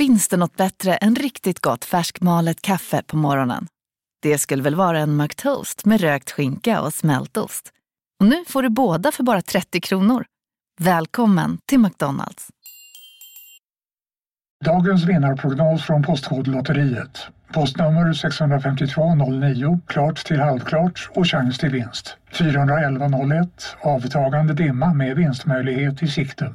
Finns det något bättre än riktigt gott färskmalet kaffe på morgonen? Det skulle väl vara en McToast med rökt skinka och smältost. Och nu får du båda för bara 30 kronor. Välkommen till McDonalds. Dagens vinnarprognos från Postkodlotteriet. Postnummer 65209, klart till halvklart och chans till vinst. 41101, avtagande dimma med vinstmöjlighet i sikte.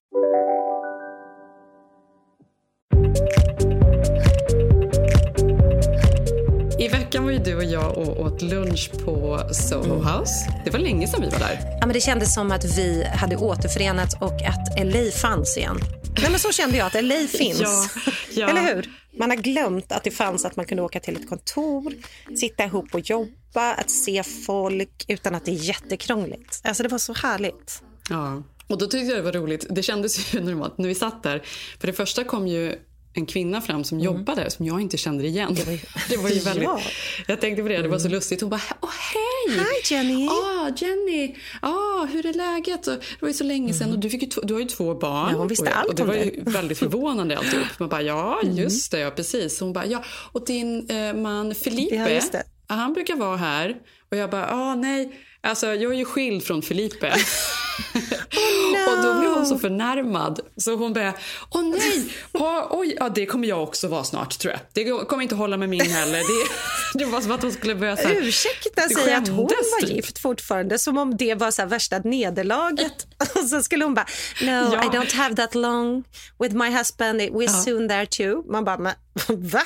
Veckan var ju du och jag och åt lunch på Soho House. Det var länge sedan vi var där. Ja, men det kändes som att vi hade återförenats och att LA fanns igen. Nej, men så kände jag att LA finns. Ja, ja. Eller hur? Man har glömt att det fanns att man kunde åka till ett kontor, sitta ihop och jobba, att se folk utan att det är jättekrångligt. Alltså det var så härligt. Ja. Och då tyckte jag det var roligt. Det kändes ju normalt när vi satt där. För det första kom ju en kvinna fram som mm. jobbade som jag inte kände igen. Det var ju, det var ju väldigt... ja. Jag tänkte på det, det var så mm. lustigt. Hon bara, åh hej! Hej Jenny! Ah, Jenny! Ah, hur är läget? det var ju så länge sedan mm. och du, fick ju, du har ju två barn. Ja, hon visste och, allt och det var ju väldigt förvånande alltihop. Man bara, ja mm. just det, ja precis. Hon bara, ja och din eh, man Felipe, ja, han brukar vara här. Och jag bara, ah nej Alltså, jag är ju skild från Felipe. Oh, no. och då blev hon så förnärmad. Så hon började, åh nej, oh, oj, ja, det kommer jag också vara snart tror jag. Det kommer inte hålla med min heller. Det, det var som att hon skulle börja så här, Ursäkta sig att hon var gift fortfarande, som om det var så värsta nederlaget. och så skulle hon bara, no, ja. I don't have that long with my husband, we're ja. soon there too. Man bara, men va?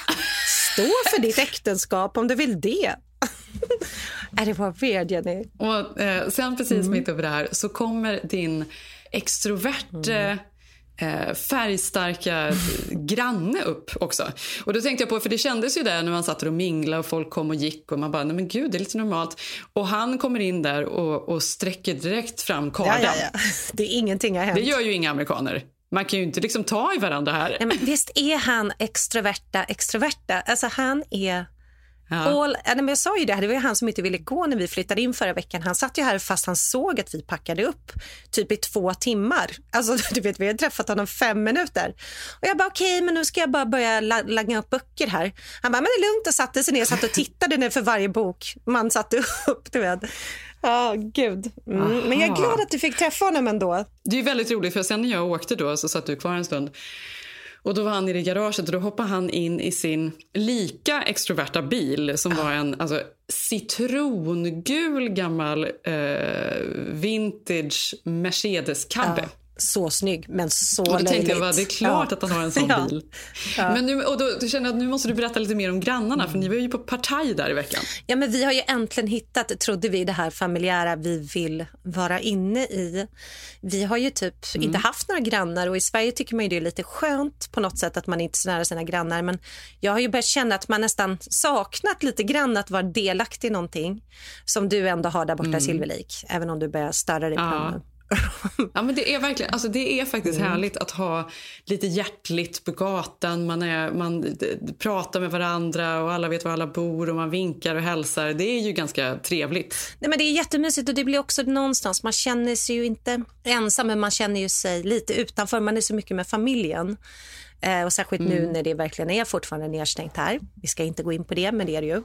Stå för ditt äktenskap om du vill det. det var weird, Jenny. Och, eh, sen precis mm. mitt över det här så kommer din extrovert mm. eh, färgstarka granne upp också. Och då tänkte jag på, för det kändes ju där när man satt och minglade och folk kom och gick och man bara, nej men gud, det är lite normalt. Och han kommer in där och, och sträcker direkt fram kardan. Ja, ja, ja. Det är ingenting har hänt. Det gör ju inga amerikaner. Man kan ju inte liksom ta i varandra här. Nej, men visst är han extroverta, extroverta. Alltså han är Ja. All, men jag sa ju det, det var han som inte ville gå när vi flyttade in förra veckan. Han satt ju här fast han såg att vi packade upp typ i två timmar. Alltså du vet, vi har träffat honom fem minuter. Och jag bara okej, okay, men nu ska jag bara börja langa upp böcker här. Han bara, men det är lugnt och satte sig ner satt och tittade ner för varje bok man satte upp. Du vet. Ja, oh, gud. Mm. Men jag är glad att du fick träffa honom ändå. Det är väldigt roligt för sen när jag åkte då så satt du kvar en stund. Och då var han i i garaget och då hoppade han in i sin lika extroverta bil som var en alltså, citrongul gammal eh, vintage Mercedes Cabbe. Ja så snygg, men så och då löjligt. tänkte jag bara, det är klart ja. att han har en sån ja. bil. Ja. Men nu, och då, då känner att nu måste du berätta lite mer om grannarna, mm. för ni var ju på partaj där i veckan. Ja, men vi har ju äntligen hittat, trodde vi, det här familjära vi vill vara inne i. Vi har ju typ mm. inte haft några grannar och i Sverige tycker man ju det är lite skönt på något sätt att man inte är så nära sina grannar. Men jag har ju börjat känna att man nästan saknat lite grann att vara delaktig i någonting som du ändå har där borta mm. Silverlik, även om du börjar störa dig på ja ja, men det är verkligen, alltså det är faktiskt mm. härligt att ha lite hjärtligt på gatan. Man, är, man pratar med varandra och alla vet var alla bor och man vinkar och hälsar. Det är ju ganska trevligt. Nej, men det är jättemysigt och det blir också någonstans, man känner sig ju inte ensam men man känner ju sig lite utanför. Man är så mycket med familjen. Eh, och Särskilt mm. nu när det verkligen är fortfarande nedstängt här. Vi ska inte gå in på det, men det är det ju.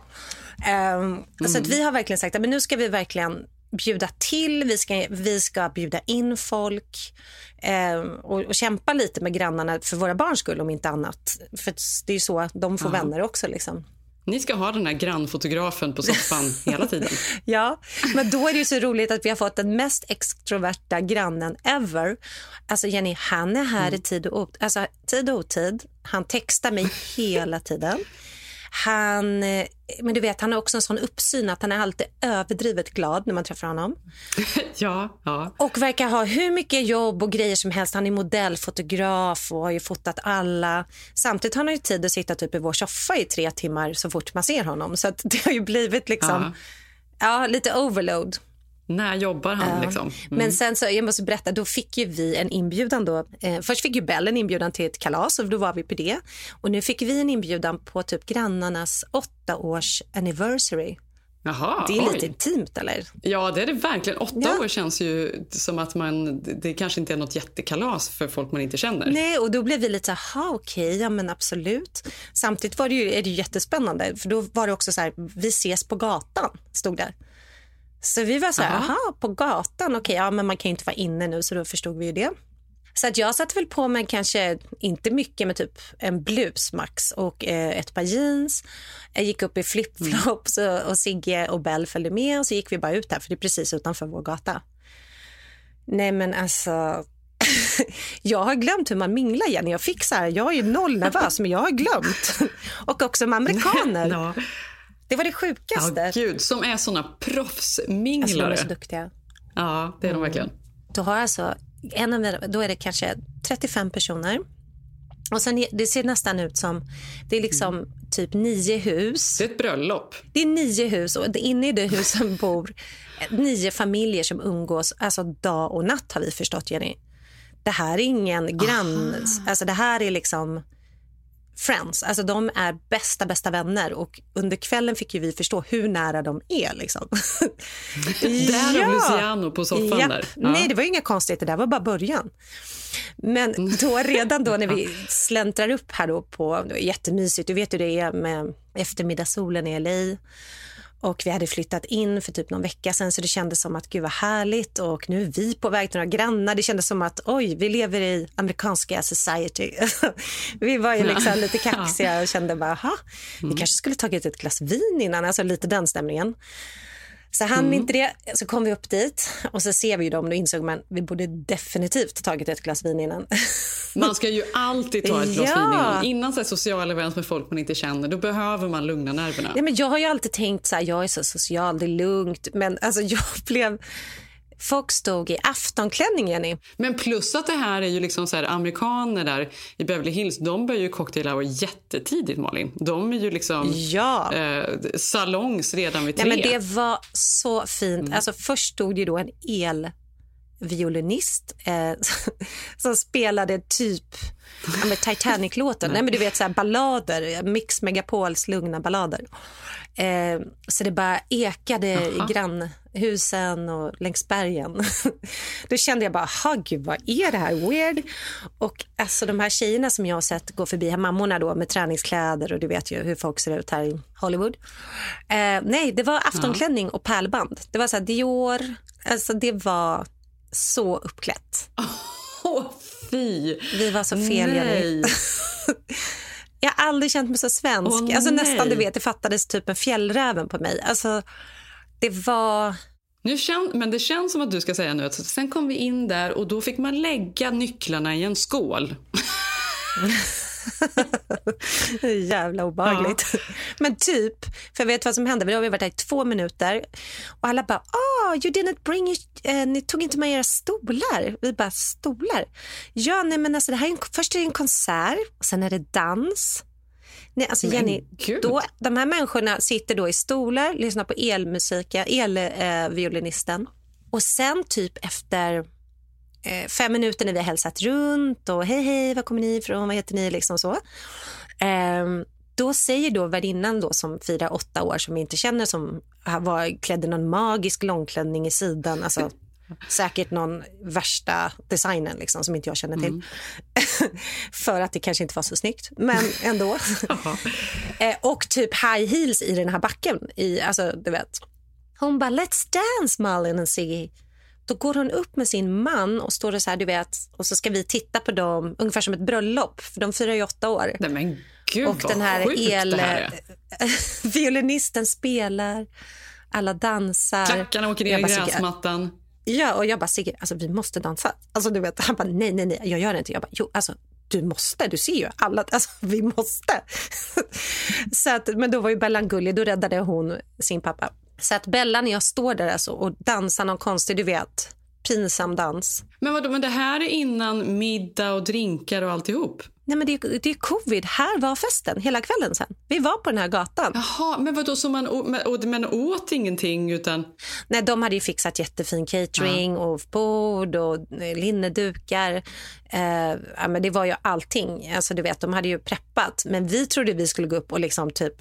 Eh, mm. Så att vi har verkligen sagt att nu ska vi verkligen bjuda till, vi ska, vi ska bjuda in folk eh, och, och, kämpa lite med grannarna för våra barns skull om inte annat. För det är ju så de får ja. vänner också. Liksom. Ni ska ha den här grannfotografen på soffan hela tiden. ja, men då är det så roligt att vi har fått den mest extroverta grannen ever. Alltså Jenny, han är här mm. i tid och, alltså, tid och otid. Han textar mig hela tiden. Han, eh, men du vet, han har också en sån uppsyn att han är alltid överdrivet glad när man träffar honom. ja, ja. Och verkar ha hur mycket jobb och grejer som helst. Han är modellfotograf och har ju fotat alla. Samtidigt har han ju tid att sitta typ i vår soffa i tre timmar så fort man ser honom. Så det har ju blivit liksom, ja, ja lite overload. När jobbar han? Ja. Liksom? Mm. Men sen så, jag måste berätta, då fick ju vi en inbjudan. Då. Eh, först fick ju Bell en inbjudan till ett kalas och då var vi på det. Och nu fick vi en inbjudan på typ grannarnas åtta års anniversary. Jaha, det är oj. lite intimt, eller? Ja, det är det verkligen. Åtta ja. år känns ju som att man, det kanske inte är något jättekalas för folk man inte känner. Nej, och då blev vi lite så okej, okay, ja men absolut. Samtidigt var det ju, är det jättespännande, för då var det också så här, vi ses på gatan, stod det. Så vi var så här, aha, på gatan, okej, ja men man kan ju inte vara inne nu, så då förstod vi ju det. Så att jag satte väl på mig kanske, inte mycket, men typ en blus max och eh, ett par jeans. Jag gick upp i flipflops mm. och, och Sigge och Bell följde med och så gick vi bara ut här för det är precis utanför vår gata. Nej men alltså, jag har glömt hur man minglar igen. Jag fick så här, jag är noll nervös men jag har glömt. och också med amerikaner. Det var det sjukaste. Ja, gud, som är såna proffsminglare. Alltså, de är så duktiga. Ja, det är de verkligen. Du har alltså en av, då är det kanske 35 personer. Och sen, Det ser nästan ut som det är liksom mm. typ nio hus. Det är ett bröllop. Det är nio hus och inne i det huset bor nio familjer som umgås alltså dag och natt har vi förstått, Jenny. Det här är ingen grann... Alltså det här är liksom friends. Alltså de är bästa, bästa vänner och under kvällen fick vi förstå hur nära de är. Liksom. där ja. Luciano på soffan där. Ja. Nej, det var inga konstigheter. Det var bara början. Men då, redan då när vi släntrar upp här då på, det var jättemysigt, du vet hur det är med eftermiddagssolen i LA och vi hade flyttat in för typ någon vecka sen så det kändes som att gud vad härligt och nu är vi på väg till några grannar. Det kändes som att oj, vi lever i amerikanska society. vi var ju liksom lite kaxiga och kände bara, aha, vi mm. kanske skulle tagit ett glas vin innan, alltså lite den stämningen. Så hann mm. inte det, så kom vi upp dit och så ser vi dem och insåg man vi borde definitivt tagit ett glas vin innan. Man ska ju alltid ta ett glas ja. vin innan. Innan så social event med folk man inte känner, då behöver man lugna nerverna. Ja, men jag har ju alltid tänkt så här, jag är så social, det är lugnt. Men alltså jag blev Folk stod i aftonklänning, Jenny. Men plus att det här är ju liksom så här, amerikaner där i Beverly Hills, de börjar ju cocktail hour jättetidigt, Malin. De är ju liksom ja. eh, salongs redan vid tre. Ja, men det var så fint. Mm. Alltså, först stod ju då en el violinist eh, som spelade typ Titanic-låten. Nej, men du vet så här, ballader, Mix Megapols lugna ballader. Eh, så det bara ekade Aha. i grannhusen och längs bergen. Då kände jag bara, gud vad är det här? Weird. Och alltså de här tjejerna som jag har sett gå förbi, här mammorna då med träningskläder och du vet ju hur folk ser ut här i Hollywood. Eh, nej, det var aftonklänning och pärlband. Det var så här Dior, alltså det var så uppklätt. Åh, oh, fy! Vi var så fel, Jenny. Jag har aldrig känt mig så svensk. Oh, alltså, nästan, du vet, det fattades typ en fjällräven på mig. Alltså, det var... Nu kän, men det känns som att du ska säga nu att sen kom vi in där och då fick man lägga nycklarna i en skål. Jävla obehagligt. Ja. Men typ, för jag vet vad som hände. Vi har varit här i två minuter och alla bara, oh, you didn't bring your, eh, ni tog inte med era stolar. Vi bara, stolar? Ja, nej men alltså det här är en, först är det en konsert och sen är det dans. Nej, alltså Jenny, då, de här människorna sitter då i stolar, lyssnar på elmusik, elviolinisten. Eh, och sen typ efter eh, fem minuter när vi har hälsat runt och hej hej, var kommer ni ifrån, vad heter ni, liksom så. Eh, då säger då värdinnan då som firar åtta år som vi inte känner som var klädd i någon magisk långklänning i sidan, alltså säkert någon värsta designen liksom, som inte jag känner till. Mm. För att det kanske inte var så snyggt, men ändå. eh, och typ high heels i den här backen. I, alltså, du vet. Hon bara, let's dance Malin and Siggy. Då går hon upp med sin man och står och så här, du vet, och så ska vi titta på dem ungefär som ett bröllop, för de firar ju åtta år. Nej, men gud, och den här el... Här violinisten spelar, alla dansar. Klackarna åker ner i gräsmattan. Ja, och jag bara, Sigge, alltså, vi måste dansa. Alltså, du vet, han bara, nej, nej, nej, jag gör det inte. Jag bara, jo, alltså, du måste, du ser ju alla, alltså, vi måste. så att, men då var ju Bellan gullig, då räddade hon sin pappa. Så att Bella när jag står där alltså och dansar någon konstig, du vet, pinsam dans. Men, vadå, men det här är innan middag och drinkar och alltihop? Nej, men det, är, det är covid. Här var festen hela kvällen sen. Vi var på den här gatan. Jaha, men vadå, så man, men, men åt ingenting utan... Nej, de hade ju fixat jättefin catering ja. och bord och eh, linnedukar. Eh, ja, men det var ju allting. Alltså, du vet, de hade ju preppat. Men vi trodde vi skulle gå upp och liksom typ...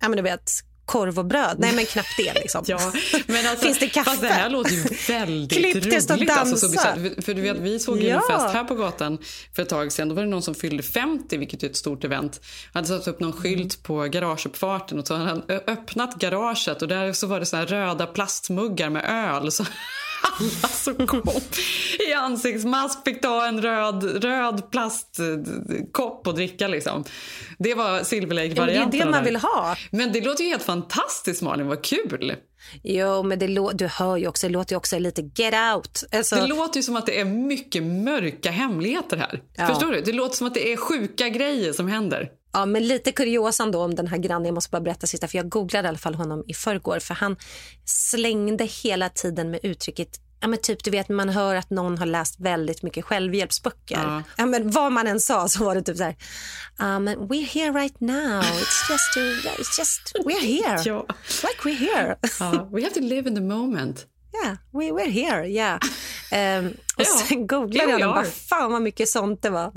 Ja, men du vet, korv och bröd. Nej, men knappt det. Liksom. ja, men alltså, Finns det kaffe? Fast det här låter ju väldigt roligt. Och dansa. Alltså, för, för, du vet, vi såg ju ja. en fest här på gatan för ett tag sedan. Då var det någon som fyllde 50, vilket är ett stort event. Han hade satt upp någon skylt på garageuppfarten och så hade han öppnat garaget och där så var det så röda plastmuggar med öl. Så alla som kom i ansiktsmask fick ta en röd, röd plastkopp och dricka. Liksom. Det var Silver Lake-varianten. Det är det man vill ha. Men det låter ju helt fantastiskt, Malin. Vad kul! Jo, men det du hör ju också, det låter ju också lite get out. Alltså... Det låter ju som att det är mycket mörka hemligheter här. Ja. Förstår du? Det låter som att det är sjuka grejer som händer. Ja, men lite kuriosan då om den här grannen. Jag måste bara berätta sista, för jag googlade i alla fall honom i förrgår. För han slängde hela tiden med uttrycket Ja, men typ du vet man hör att någon har läst väldigt mycket självhjälpsböcker. Ja. ja men vad man än sa så var det typ så här. Um, we're here right now. It's just, to, it's just we're here. ja. Like we're here. ja. We have to live in the moment. Yeah, we, we're here. Yeah. Um, och sen googlade jag vad fan vad mycket sånt det var.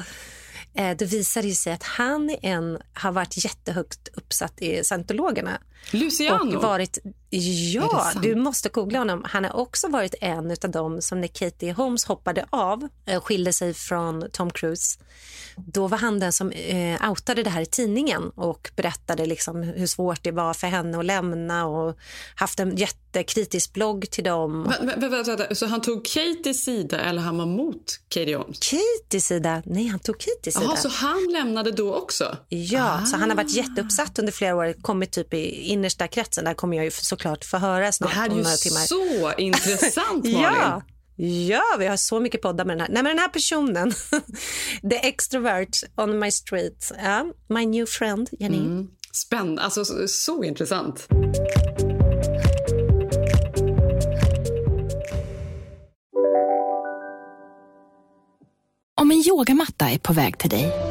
Eh, det visade sig att han en, har varit jättehögt uppsatt i scientologerna. Luciano? Och varit, ja, du måste googla honom. Han har också varit en av dem som när Katie Holmes hoppade av, eh, skilde sig från Tom Cruise. Då var han den som eh, outade det här i tidningen och berättade liksom hur svårt det var för henne att lämna och haft en jättekritisk blogg till dem. Men, men, vänta, så han tog Katies sida eller han var mot Katie Holmes? Katies sida? Nej, han tog Katies sida. Jaha, så han lämnade då också? Ja, ah. så han har varit jätteuppsatt under flera år, kommit typ i innersta kretsen. Där kommer jag ju såklart få höra snart Det här är ju så intressant, Malin. ja. Ja, vi har så mycket poddar med den här. Nej, men den här personen, the extrovert on my street, ja, my new friend, Jenny. Mm. Spännande, alltså så, så intressant. Om en yogamatta är på väg till dig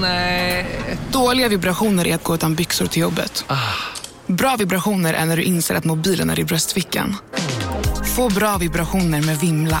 Nej. Dåliga vibrationer är att gå utan byxor till jobbet. Ah. Bra vibrationer är när du inser att mobilen är i bröstfickan. Få bra vibrationer med Vimla.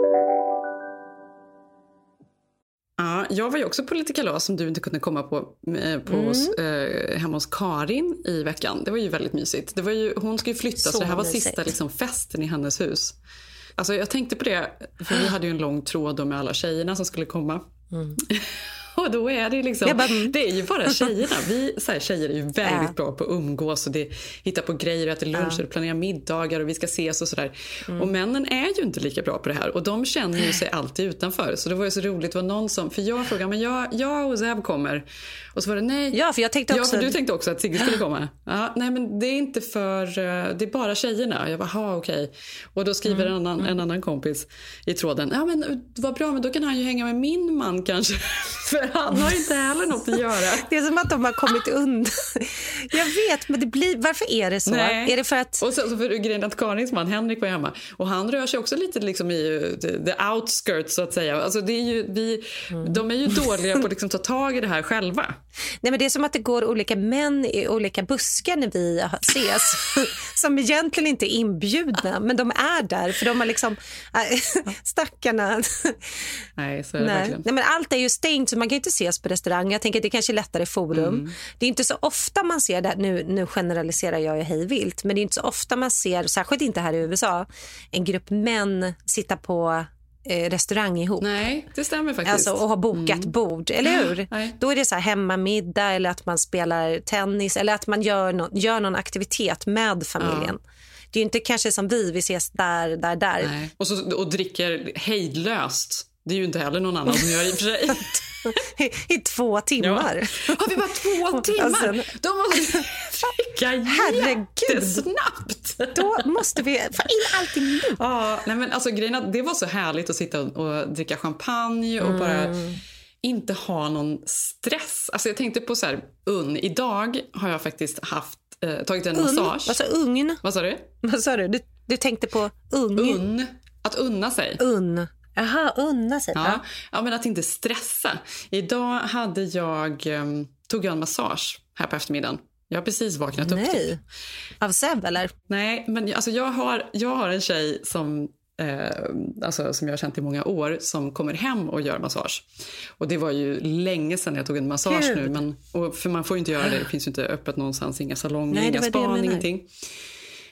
Ja, jag var ju också på lite kalas som du inte kunde komma på, eh, på mm. hos, eh, hemma hos Karin i veckan. Det var ju väldigt mysigt. Det var ju, hon ska ju flytta så, så det här var mysigt. sista liksom, festen i hennes hus. Alltså, jag tänkte på det, för vi hade ju en lång tråd med alla tjejerna som skulle komma. Mm. Och då är det liksom, bara, mm. det är ju bara tjejerna. Vi så här, tjejer är ju väldigt ja. bra på att umgås och det, hitta på grejer, äta luncher, ja. planera middagar och vi ska ses och sådär. Mm. Och männen är ju inte lika bra på det här och de känner ju sig alltid utanför. Så det var ju så roligt, det var någon som, för jag frågade, men jag, jag och Zeb kommer. Och så var det nej. Ja, för jag tänkte också. Ja, för du tänkte också att Sigge skulle komma. Ja, nej, men det är inte för, eh, det är bara tjejerna. Jag bara, okej. Okay. Och då skriver mm. en, annan, en annan kompis i tråden, ja men vad bra, men då kan han ju hänga med min man kanske. för han har inte heller något att göra. Det är som att de har kommit undan. Jag vet, men det blir, varför är det så? Nej. Är det för att... Och så, så för grejen att Karins man Henrik var hemma och han rör sig också lite liksom i the outskirts så att säga. Alltså det är ju, vi, mm. De är ju dåliga på att liksom ta tag i det här själva. Nej, men det är som att det går olika män i olika buskar när vi ses som egentligen inte är inbjudna, men de är där för de har liksom... Äh, stackarna. Nej, så är det Nej. verkligen. Nej, men allt är ju stängt så man kan inte ses på restaurang. Jag tänker att det kanske är lättare forum. Mm. Det är inte så ofta man ser det, nu, nu generaliserar jag ju hej vilt, men det är inte så ofta man ser, särskilt inte här i USA, en grupp män sitta på eh, restaurang ihop. Nej, det stämmer faktiskt. Alltså, och ha bokat mm. bord, eller hur? Nej. Då är det så här hemmamiddag eller att man spelar tennis eller att man gör, no gör någon aktivitet med familjen. Ja. Det är inte kanske som vi, vi ses där, där, där. Nej. Och, så, och dricker hejdlöst. Det är ju inte heller någon annan som gör i och för sig. I, I, två timmar. Ja. Har vi bara två timmar? Sen, Då måste vi dricka jättesnabbt. Då måste vi få in allting nu. Ja, nej men alltså, grejen det var så härligt att sitta och, dricka champagne och mm. bara inte ha någon stress. Alltså jag tänkte på så här, unn. Idag har jag faktiskt haft, eh, tagit en unn? massage. Vad sa ugn? Vad sa du? Vad sa du? du? Du tänkte på ung? Unn. Att unna sig. Unn. Jaha, unna sig. Ja. ja, men att inte stressa. Idag hade jag, um, tog jag en massage här på eftermiddagen. Jag har precis vaknat Nej. upp. Typ. Av Seb, eller? Nej, men alltså jag, har, jag har en tjej som eh, alltså, som jag har känt i många år som kommer hem och gör massage. Och Det var ju länge sedan jag tog en massage Gud. nu. Men, och, för man får inte göra det. Det finns inte öppet någonstans. Inga salonger, inga span, ingenting.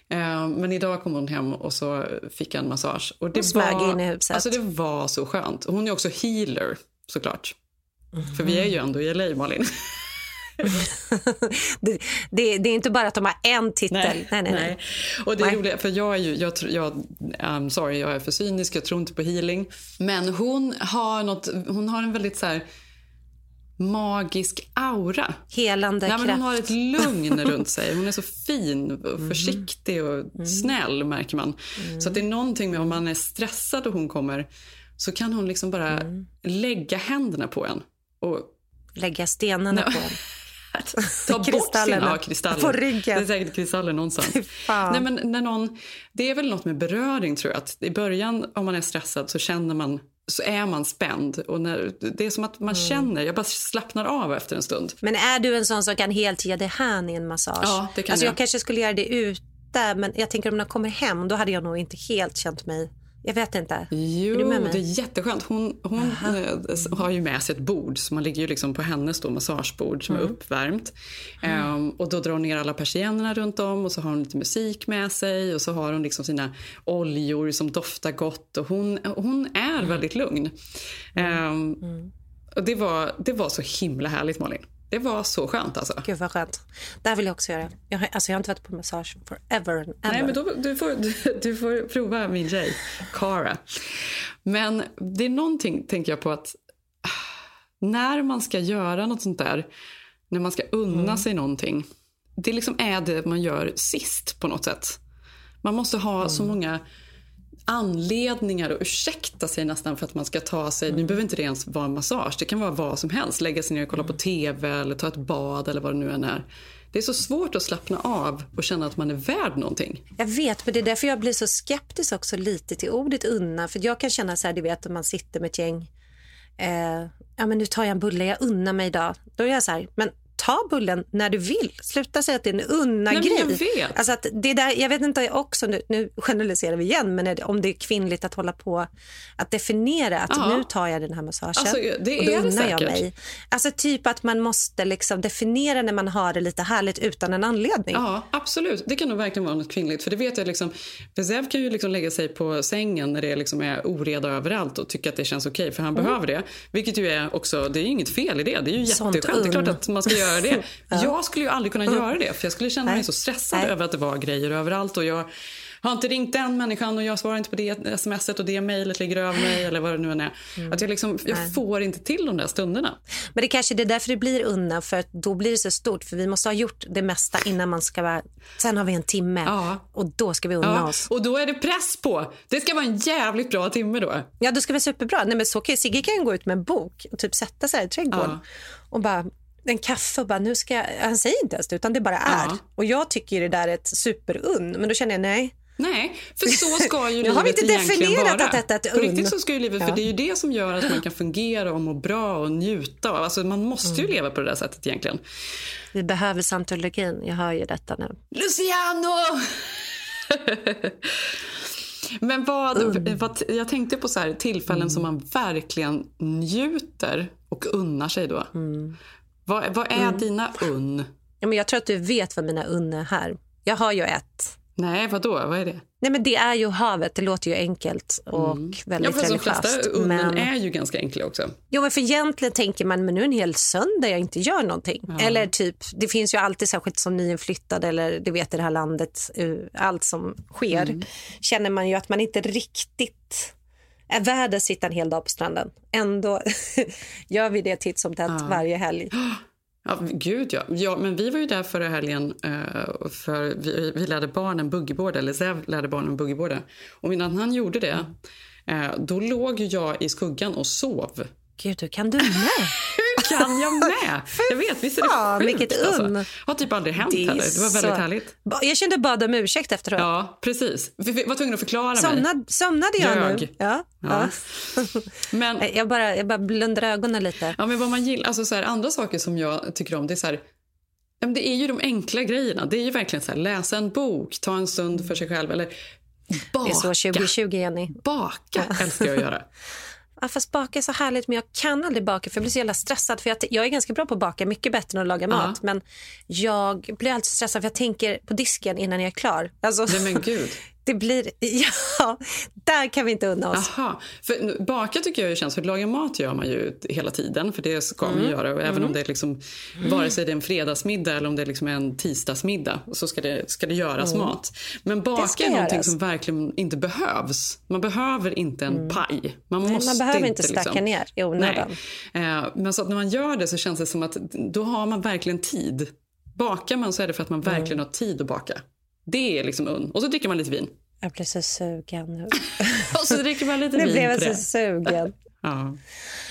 Eh, men idag kom hon hem och så fick jag en massage. Och det, var, in i huset. Alltså det var så skönt. Hon är också healer såklart. Mm. För vi är ju ändå i LA, Malin. det, det, det, är inte bara att de har en titel. Nej, nej, nej. nej. Och det är roligt, för jag är ju, jag, jag, I'm sorry, jag är för cynisk, jag tror inte på healing. Men hon har, något, hon har en väldigt så här, magisk aura. Helande Nej, men Hon har ett lugn runt sig. Hon är så fin och mm. försiktig och mm. snäll märker man. Mm. Så det är någonting med om man är stressad och hon kommer så kan hon liksom bara mm. lägga händerna på en. Och... Lägga stenarna på en. Ta bort sina ja, kristaller. På ryggen. Det är säkert kristaller någonstans. Nej, men när någon, det är väl något med beröring tror jag. Att I början om man är stressad så känner man så är man spänd. Och när, det är som att man mm. känner, jag bara slappnar av efter en stund. Men är du en sån som kan helt ge dig hän i en massage? Ja, det kan alltså, jag. jag kanske skulle göra det ute, men jag tänker om jag kommer hem, då hade jag nog inte helt känt mig jag vet inte. Jo, är det är jätteskönt. Hon, hon äh, har ju med sig ett bord, så man ligger ju liksom på hennes då, massagebord som mm. är uppvärmt. Mm. Um, och då drar hon ner alla persiennerna runt om och så har hon lite musik med sig och så har hon liksom sina oljor som doftar gott och hon, hon är mm. väldigt lugn. Um, och det var, det var så himla härligt Malin. Det var så skönt alltså. Gud vad skönt. Det här vill jag också göra. Jag har, alltså jag har inte varit på massage forever and ever. Nej, men då, du, får, du, du får prova min tjej, Cara. Men det är någonting, tänker jag på, att när man ska göra något sånt där, när man ska unna mm. sig någonting, det liksom är det man gör sist på något sätt. Man måste ha mm. så många anledningar att ursäkta sig nästan för att man ska ta sig, mm. nu behöver inte det ens vara en massage, det kan vara vad som helst, lägga sig ner och kolla på TV eller ta ett bad eller vad det nu än är. Det är så svårt att slappna av och känna att man är värd någonting. Jag vet, men det är därför jag blir så skeptisk också lite till ordet unna. För jag kan känna så här, du vet om man sitter med ett gäng, eh, ja men nu tar jag en bulle, jag unnar mig idag. Då är jag så här, men ta bullen när du vill. Sluta säga att det är en unna-grej. Alltså att det där, jag vet inte också, nu, nu generaliserar vi igen, men det, om det är kvinnligt att hålla på att definiera att ja. nu tar jag den här massagen alltså, det och då unnar jag mig. Alltså typ att man måste liksom definiera när man har det lite härligt utan en anledning. Ja, absolut. Det kan nog verkligen vara något kvinnligt. För det vet jag liksom, Bezev kan ju liksom lägga sig på sängen när det liksom är oreda överallt och tycka att det känns okej, okay, för han mm. behöver det. Vilket ju är också, det är inget fel i det. Det är ju jätteskönt. Det är klart att man ska göra göra det. ja. Jag skulle ju aldrig kunna göra det för jag skulle känna mig så stressad Nej. över att det var grejer överallt och jag har inte ringt den människan och jag svarar inte på det smset och det mejlet ligger över mig eller vad det nu än är. Mm. Att jag, liksom, jag får inte till de där stunderna. Men det kanske är därför det blir unna för att då blir det så stort för vi måste ha gjort det mesta innan man ska vara, sen har vi en timme ja. och då ska vi unna ja. oss. Och då är det press på. Det ska vara en jävligt bra timme då. Ja, då ska vara superbra. Nej men så kan, Sigge kan gå ut med en bok och typ sätta sig i trädgården ja. och bara en kaffe och bara, nu ska jag... Han säger inte ens det, utan det bara är. Ja. Och jag tycker det där är ett superunn, men då känner jag nej. Nej, för så ska ju livet har vi inte definierat att detta är ett unn. På riktigt så ska ju livet, ja. för det är ju det som gör att man kan fungera och må bra och njuta. Alltså man måste ju mm. leva på det där sättet egentligen. Vi behöver santologin, jag hör ju detta nu. Luciano! Men vad, vad, jag tänkte på så här, tillfällen mm. som man verkligen njuter Och unnar sig då. Mm. Vad, vad är mm. dina unn? Ja, men jag tror att du vet vad mina unn är här. Jag har ju ett. Nej, vad då? Vad är det? Nej, men det är ju havet. Det låter ju enkelt och mm. väldigt ja, religiöst. De flesta unnen men... är ju ganska enkla också. Jo, men för egentligen tänker man men nu är en hel söndag jag inte gör någonting. Ja. Eller typ, det finns ju alltid särskilt som nyinflyttad eller du vet i det här landet, eh, allt som sker mm. känner man ju att man inte riktigt är värd att sitta en hel dag på stranden. Ändå gör vi det titt som tätt ja. varje helg. Ja, gud ja. ja. Men vi var ju där förra helgen uh, för vi, vi lärde barnen boogieboarda, eller Zev lärde barnen boogieboarda. Och innan han gjorde det, uh, då låg jag i skuggan och sov. Gud, hur kan du med? kan jag med? Jag vet, visst är det sjukt? Vilket alltså. unn. Har typ aldrig hänt det heller. Det var väldigt så... härligt. Jag kände bad om ursäkt efteråt. Ja, precis. Vi var tvungna att förklara Somnad, mig. Somnade jag Ljög. nu? Ja. ja. men, jag, bara, jag bara blundar ögonen lite. Ja, men vad man gillar, alltså så här, andra saker som jag tycker om, det är så här, det är ju de enkla grejerna. Det är ju verkligen så här, läsa en bok, ta en stund för sig själv eller baka. Det är så 2020, Jenny. Baka älskar jag att göra. Ja, fast baka är så härligt, men jag kan aldrig baka för jag blir så jävla stressad. För jag, jag är ganska bra på att baka, mycket bättre än att laga mat. Uh Men jag blir alltid stressad för jag tänker på disken innan jag är klar. Alltså, Nej men gud. Det blir, ja, där kan vi inte unna oss. Aha. För baka tycker jag känns, för laga mat gör man ju hela tiden, för det ska mm. man göra. Och även mm. om det är liksom, vare sig det är en fredagsmiddag eller om det är liksom en tisdagsmiddag, så ska det, ska det göras mm. mat. Men baka är någonting göras. som verkligen inte behövs. Man behöver inte en mm. paj. Man, Nej, måste man behöver inte stacka liksom, ner i onödan. Eh, men så när man gör det så känns det som att då har man verkligen tid. Bakar man så är det för att man verkligen mm. har tid att baka. Det är liksom unn. Och så dricker man lite vin. Jag blir så sugen nu. och så dricker man lite vin Nu blev jag så sugen. ja.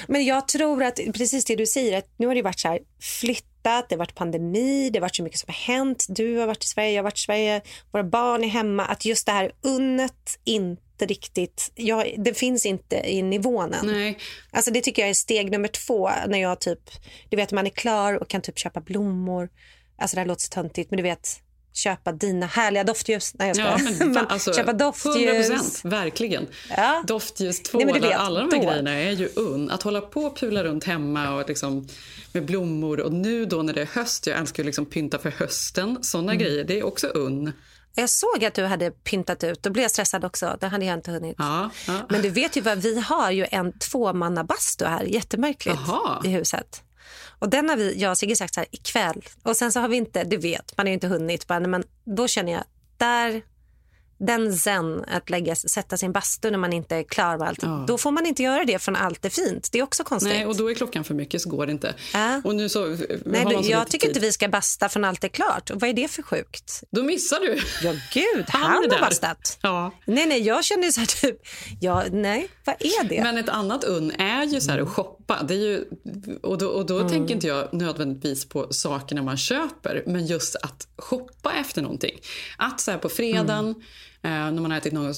Men jag tror att precis det du säger, att nu har det varit så här flyttat, det har varit pandemi, det har varit så mycket som har hänt. Du har varit i Sverige, jag har varit i Sverige, våra barn är hemma. Att just det här unnet inte riktigt, ja, det finns inte i nivån än. Nej. Alltså det tycker jag är steg nummer två när jag typ, du vet man är klar och kan typ köpa blommor. Alltså det här låter så töntigt men du vet köpa dina härliga doftljus. Nej, jag ska. Ja, men, men alltså, köpa doftljus. 100%, verkligen. Ja. Doftljus, tvålar, alla de här då. grejerna är ju unn. Att hålla på och pula runt hemma och liksom, med blommor. Och nu då när det är höst, jag älskar att liksom pynta för hösten. Såna mm. grejer, det är också unn. Jag såg att du hade pyntat ut. Då blev jag stressad också. Det hade jag inte hunnit. Ja, ja. Men du vet ju vad, vi har ju en tvåmannabastu här. Jättemärkligt Aha. i huset. Och den har vi, jag och Sigge sagt så här, ikväll. Och sen så har vi inte, du vet, man har inte hunnit. Men då känner jag, där den zen att lägga, sätta sin bastu när man inte är klar med allt. Ja. Då får man inte göra det från allt är fint. Det är också konstigt. Nej, och då är klockan för mycket så går det inte. Äh. Och nu så, Nej, du, jag tycker tid. inte vi ska basta från allt är klart. Och vad är det för sjukt? Då missar du. Ja, gud. Han, han har bastat. Ja. Nej, nej, jag känner så här typ, ja, nej, vad är det? Men ett annat unn är ju så här att shoppa. Det är ju, och då, och då mm. tänker inte jag nödvändigtvis på sakerna man köper, men just att shoppa efter någonting. Att så här på fredagen mm när man har ätit någon,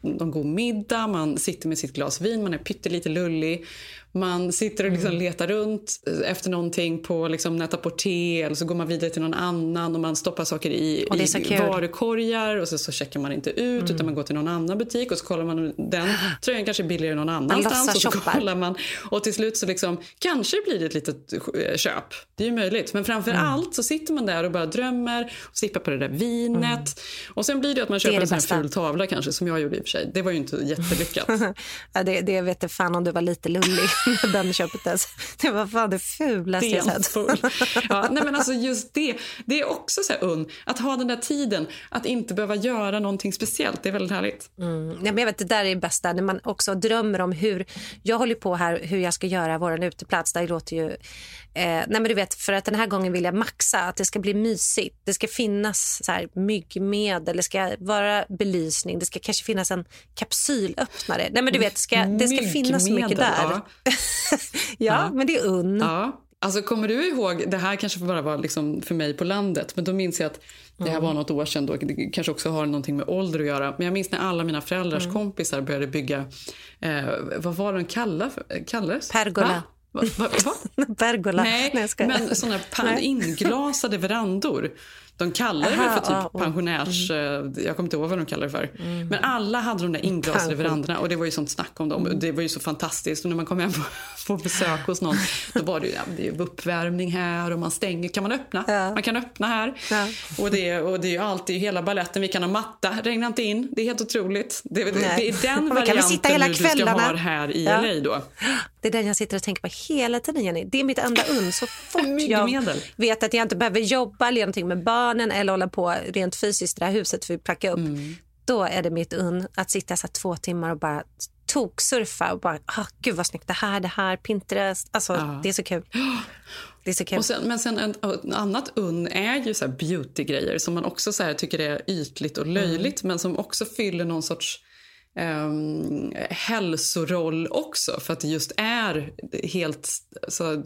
någon god middag, man sitter med sitt glas vin, man är pyttelite lullig. Man sitter och liksom mm. letar runt efter någonting på liksom Net-a-Porter eller så går man vidare till någon annan och man stoppar saker i, i varukorgar och så, så checkar man inte ut mm. utan man går till någon annan butik och så kollar man den tröjan kanske är billigare någon annanstans och så kollar man och till slut så liksom kanske blir det ett litet eh, köp. Det är ju möjligt. Men framför mm. allt så sitter man där och bara drömmer och sippar på det där vinet mm. och sen blir det att man köper en ful tavla kanske som jag gjorde i och för sig. Det var ju inte jättelyckat. ja, det, det vet jag fan om du var lite lullig. den köptes. Det var fan det fulaste jag sett. Ja, nej men alltså just det, det är också så unn. Att ha den där tiden, att inte behöva göra någonting speciellt. Det är väldigt härligt. Mm. Nej, men jag vet, det där är det bästa, när man också drömmer om hur... Jag håller på här hur jag ska göra vår uteplats. Det låter ju... Eh, nej men du vet, för att den här gången vill jag maxa, att det ska bli mysigt. Det ska finnas så här, myggmedel, det ska vara belysning, det ska kanske finnas en kapsylöppnare. Nej men du vet, det ska, det ska finnas mycket där. Ja. ja, men det är unn. Ja. Alltså, kommer du ihåg, det här kanske bara var liksom för mig på landet, men då minns jag att det här mm. var något år sedan. Då. Det kanske också har någonting med ålder att göra. Men jag minns när alla mina föräldrars mm. kompisar började bygga, eh, vad var de kallade? kallades? Pergola. Va? Va, va? Pergola. Nej, Nej men såna inglasade verandor. De kallar det Aha, för typ ah, pensionärs... Mm. Jag kommer inte ihåg vad de kallar det för. Mm. Men alla hade de där inglasade veranderna och det var ju sånt snack om dem. Mm. Det var ju så fantastiskt. Och när man kom hem på, på besök hos någon då var det ju ja, det är uppvärmning här och man stänger. Kan man öppna? Ja. Man kan öppna här. Ja. Och, det, och det är ju alltid hela balletten. Vi kan ha matta. Regna inte in. Det är helt otroligt. Det, det, det är den varianten du ska ha här i ja. LA då. Det är den jag sitter och tänker på hela tiden, Jenny. Det är mitt enda uns. Så fort jag vet att jag inte behöver jobba eller någonting med barnen eller hålla på rent fysiskt i det här huset för att packa upp. Mm. Då är det mitt un att sitta så två timmar och bara toksurfa och bara, oh, gud vad snyggt det här, det här, Pinterest. Alltså, ja. det är så kul. Det är så kul. Och sen, men sen en, en annat unn är ju så beautygrejer som man också så tycker är ytligt och löjligt mm. men som också fyller någon sorts um, hälsoroll också för att det just är helt så,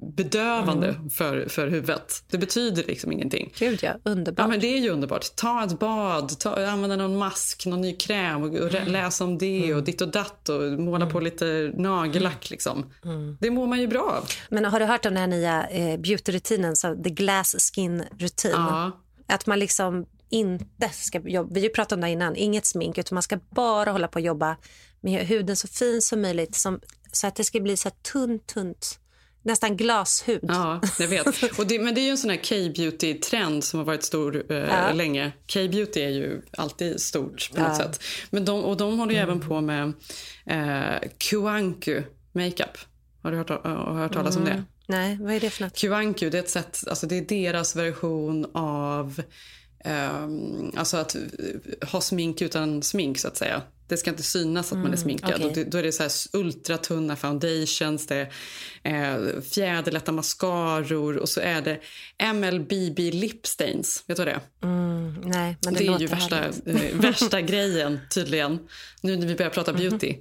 bedövande mm. för, för huvudet. Det betyder liksom ingenting. Gud ja, underbart. Ja, men det är ju underbart. Ta ett bad, ta, använda någon mask, någon ny kräm och, och mm. läsa om det och mm. ditt och datt och måla mm. på lite nagellack liksom. Mm. Det mår man ju bra av. Men har du hört om den här nya eh, beauty-rutinen, the glass skin rutin? Ja. Att man liksom inte ska jobba, vi pratat om det innan, inget smink utan man ska bara hålla på och jobba med huden så fin som möjligt som, så att det ska bli så tunt, tunt nästan glashud. Ja, jag vet. Och det, men det är ju en sån här K-beauty-trend som har varit stor eh, ja. länge. K-beauty är ju alltid stort på något sätt. Men de, och de håller ju mm. även på med eh, Kuanku makeup. Har du hört, har hört talas mm. om det? Nej, vad är det för något? Kuanku, det är ett sätt, alltså det är deras version av Um, alltså att ha smink utan smink så att säga. Det ska inte synas att mm, man är mm, sminkad. Okay. Då, är det så här ultratunna foundations, det är eh, fjäderlätta mascaror och så är det MLBB lip stains. Vet du vad det är? Mm, nej, men det, det är ju värsta, eh, värsta grejen tydligen, nu när vi börjar prata mm. beauty.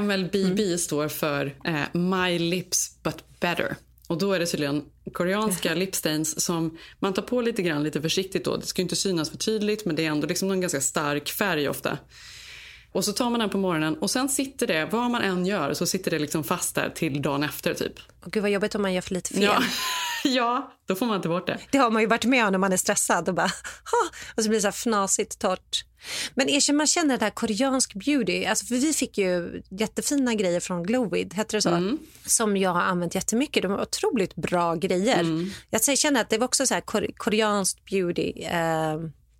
MLBB mm. står för eh, My lips but better. Och då är det tydligen koreanska lipstains som man tar på lite grann lite försiktigt då. Det ska inte synas för tydligt men det är ändå liksom en ganska stark färg ofta. Och så tar man den på morgonen och sen sitter det, vad man än gör, så sitter det liksom fast där till dagen efter typ. Och gud vad jobbigt om man gör för lite fel. Ja, ja då får man inte bort det. Det har man ju varit med om när man är stressad och bara, och så blir det så här fnasigt torrt. Men erkänn, man känner det här koreansk beauty, alltså för vi fick ju jättefina grejer från Glowid, heter det så? Mm. Som jag har använt jättemycket. De var otroligt bra grejer. Mm. Jag känner att det var också så här koreanskt beauty. Eh,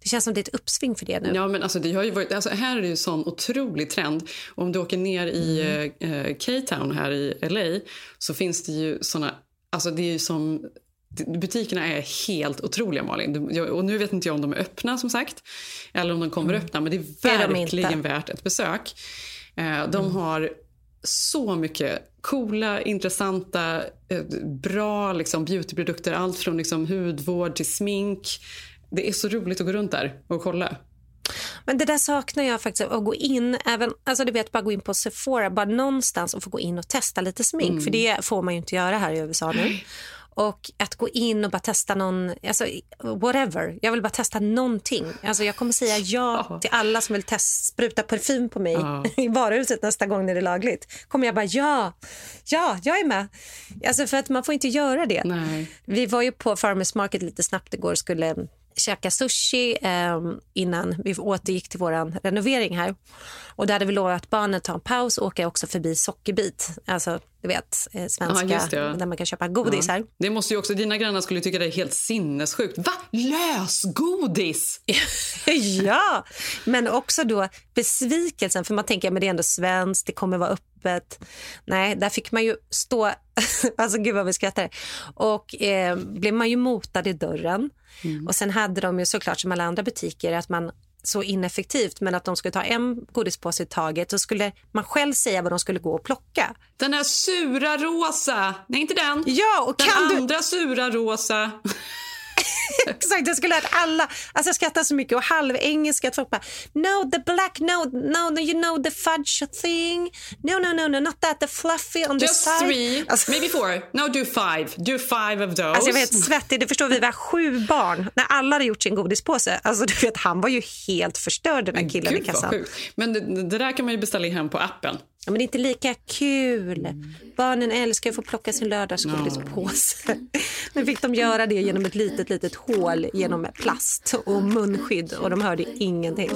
det känns som det är ett uppsving för det nu. Ja, men alltså, det har ju varit, alltså, här är det ju sån otrolig trend. Om du åker ner i mm. eh, K-town här i LA så finns det ju såna... Alltså det är ju som... Butikerna är helt otroliga, Malin. Och nu vet inte jag om de är öppna, som sagt, eller om de kommer mm. öppna. Men det är verkligen de värt ett besök. Eh, de mm. har så mycket coola, intressanta, eh, bra liksom, beautyprodukter. Allt från liksom, hudvård till smink det är så roligt att gå runt där och kolla. Men det där saknar jag faktiskt, att gå in, även, alltså du vet bara gå in på Sephora, bara någonstans och få gå in och testa lite smink. Mm. För det får man ju inte göra här i USA nu. Och att gå in och bara testa någon, alltså whatever. Jag vill bara testa någonting. Alltså jag kommer säga ja till alla som vill test, spruta parfym på mig oh. i varuhuset nästa gång när det är lagligt. Kommer jag bara ja, ja, jag är med. Alltså för att man får inte göra det. Nej. Vi var ju på Farmers Market lite snabbt igår och skulle käka sushi eh, innan vi återgick till vår renovering här. Och där hade vi lovat att barnen tar en paus och åka också förbi Sockerbit. Alltså, du vet, eh, svenska, ja, det, ja. där man kan köpa godis ja. här. Det måste ju också, dina grannar skulle tycka det är helt sinnessjukt. Va? Lösgodis? ja, men också då besvikelsen. För man tänker, men det är ändå svenskt, det kommer vara öppet. Nej, där fick man ju stå, alltså gud vad vi skrattar. Och eh, blev man ju motad i dörren. Mm. Och sen hade de ju såklart som alla andra butiker att man så ineffektivt men att de skulle ta en godispåse i taget så skulle man själv säga vad de skulle gå och plocka. Den här sura rosa, nej inte den. Ja, och den kan andra du... sura rosa. Exakt, jag skulle att alla, alltså jag skrattar så mycket och halvengelska folk bara no the black, no, no, you know the fudge thing, no, no, no, no, not that, the fluffy on Just the side. three, alltså, maybe four, no do five, do five of those. Alltså jag vet svettig, det förstår vi, har sju barn, när alla hade gjort sin godispåse, alltså du vet han var ju helt förstörd den här killen Gud, i kassan. Men det, det, där kan man ju beställa hem på appen. Ja, men det är inte lika kul. Mm. Barnen älskar att få plocka sin lördagspåse. No. Nu fick de göra det genom ett litet, litet hål genom plast och munskydd och de hörde ingenting.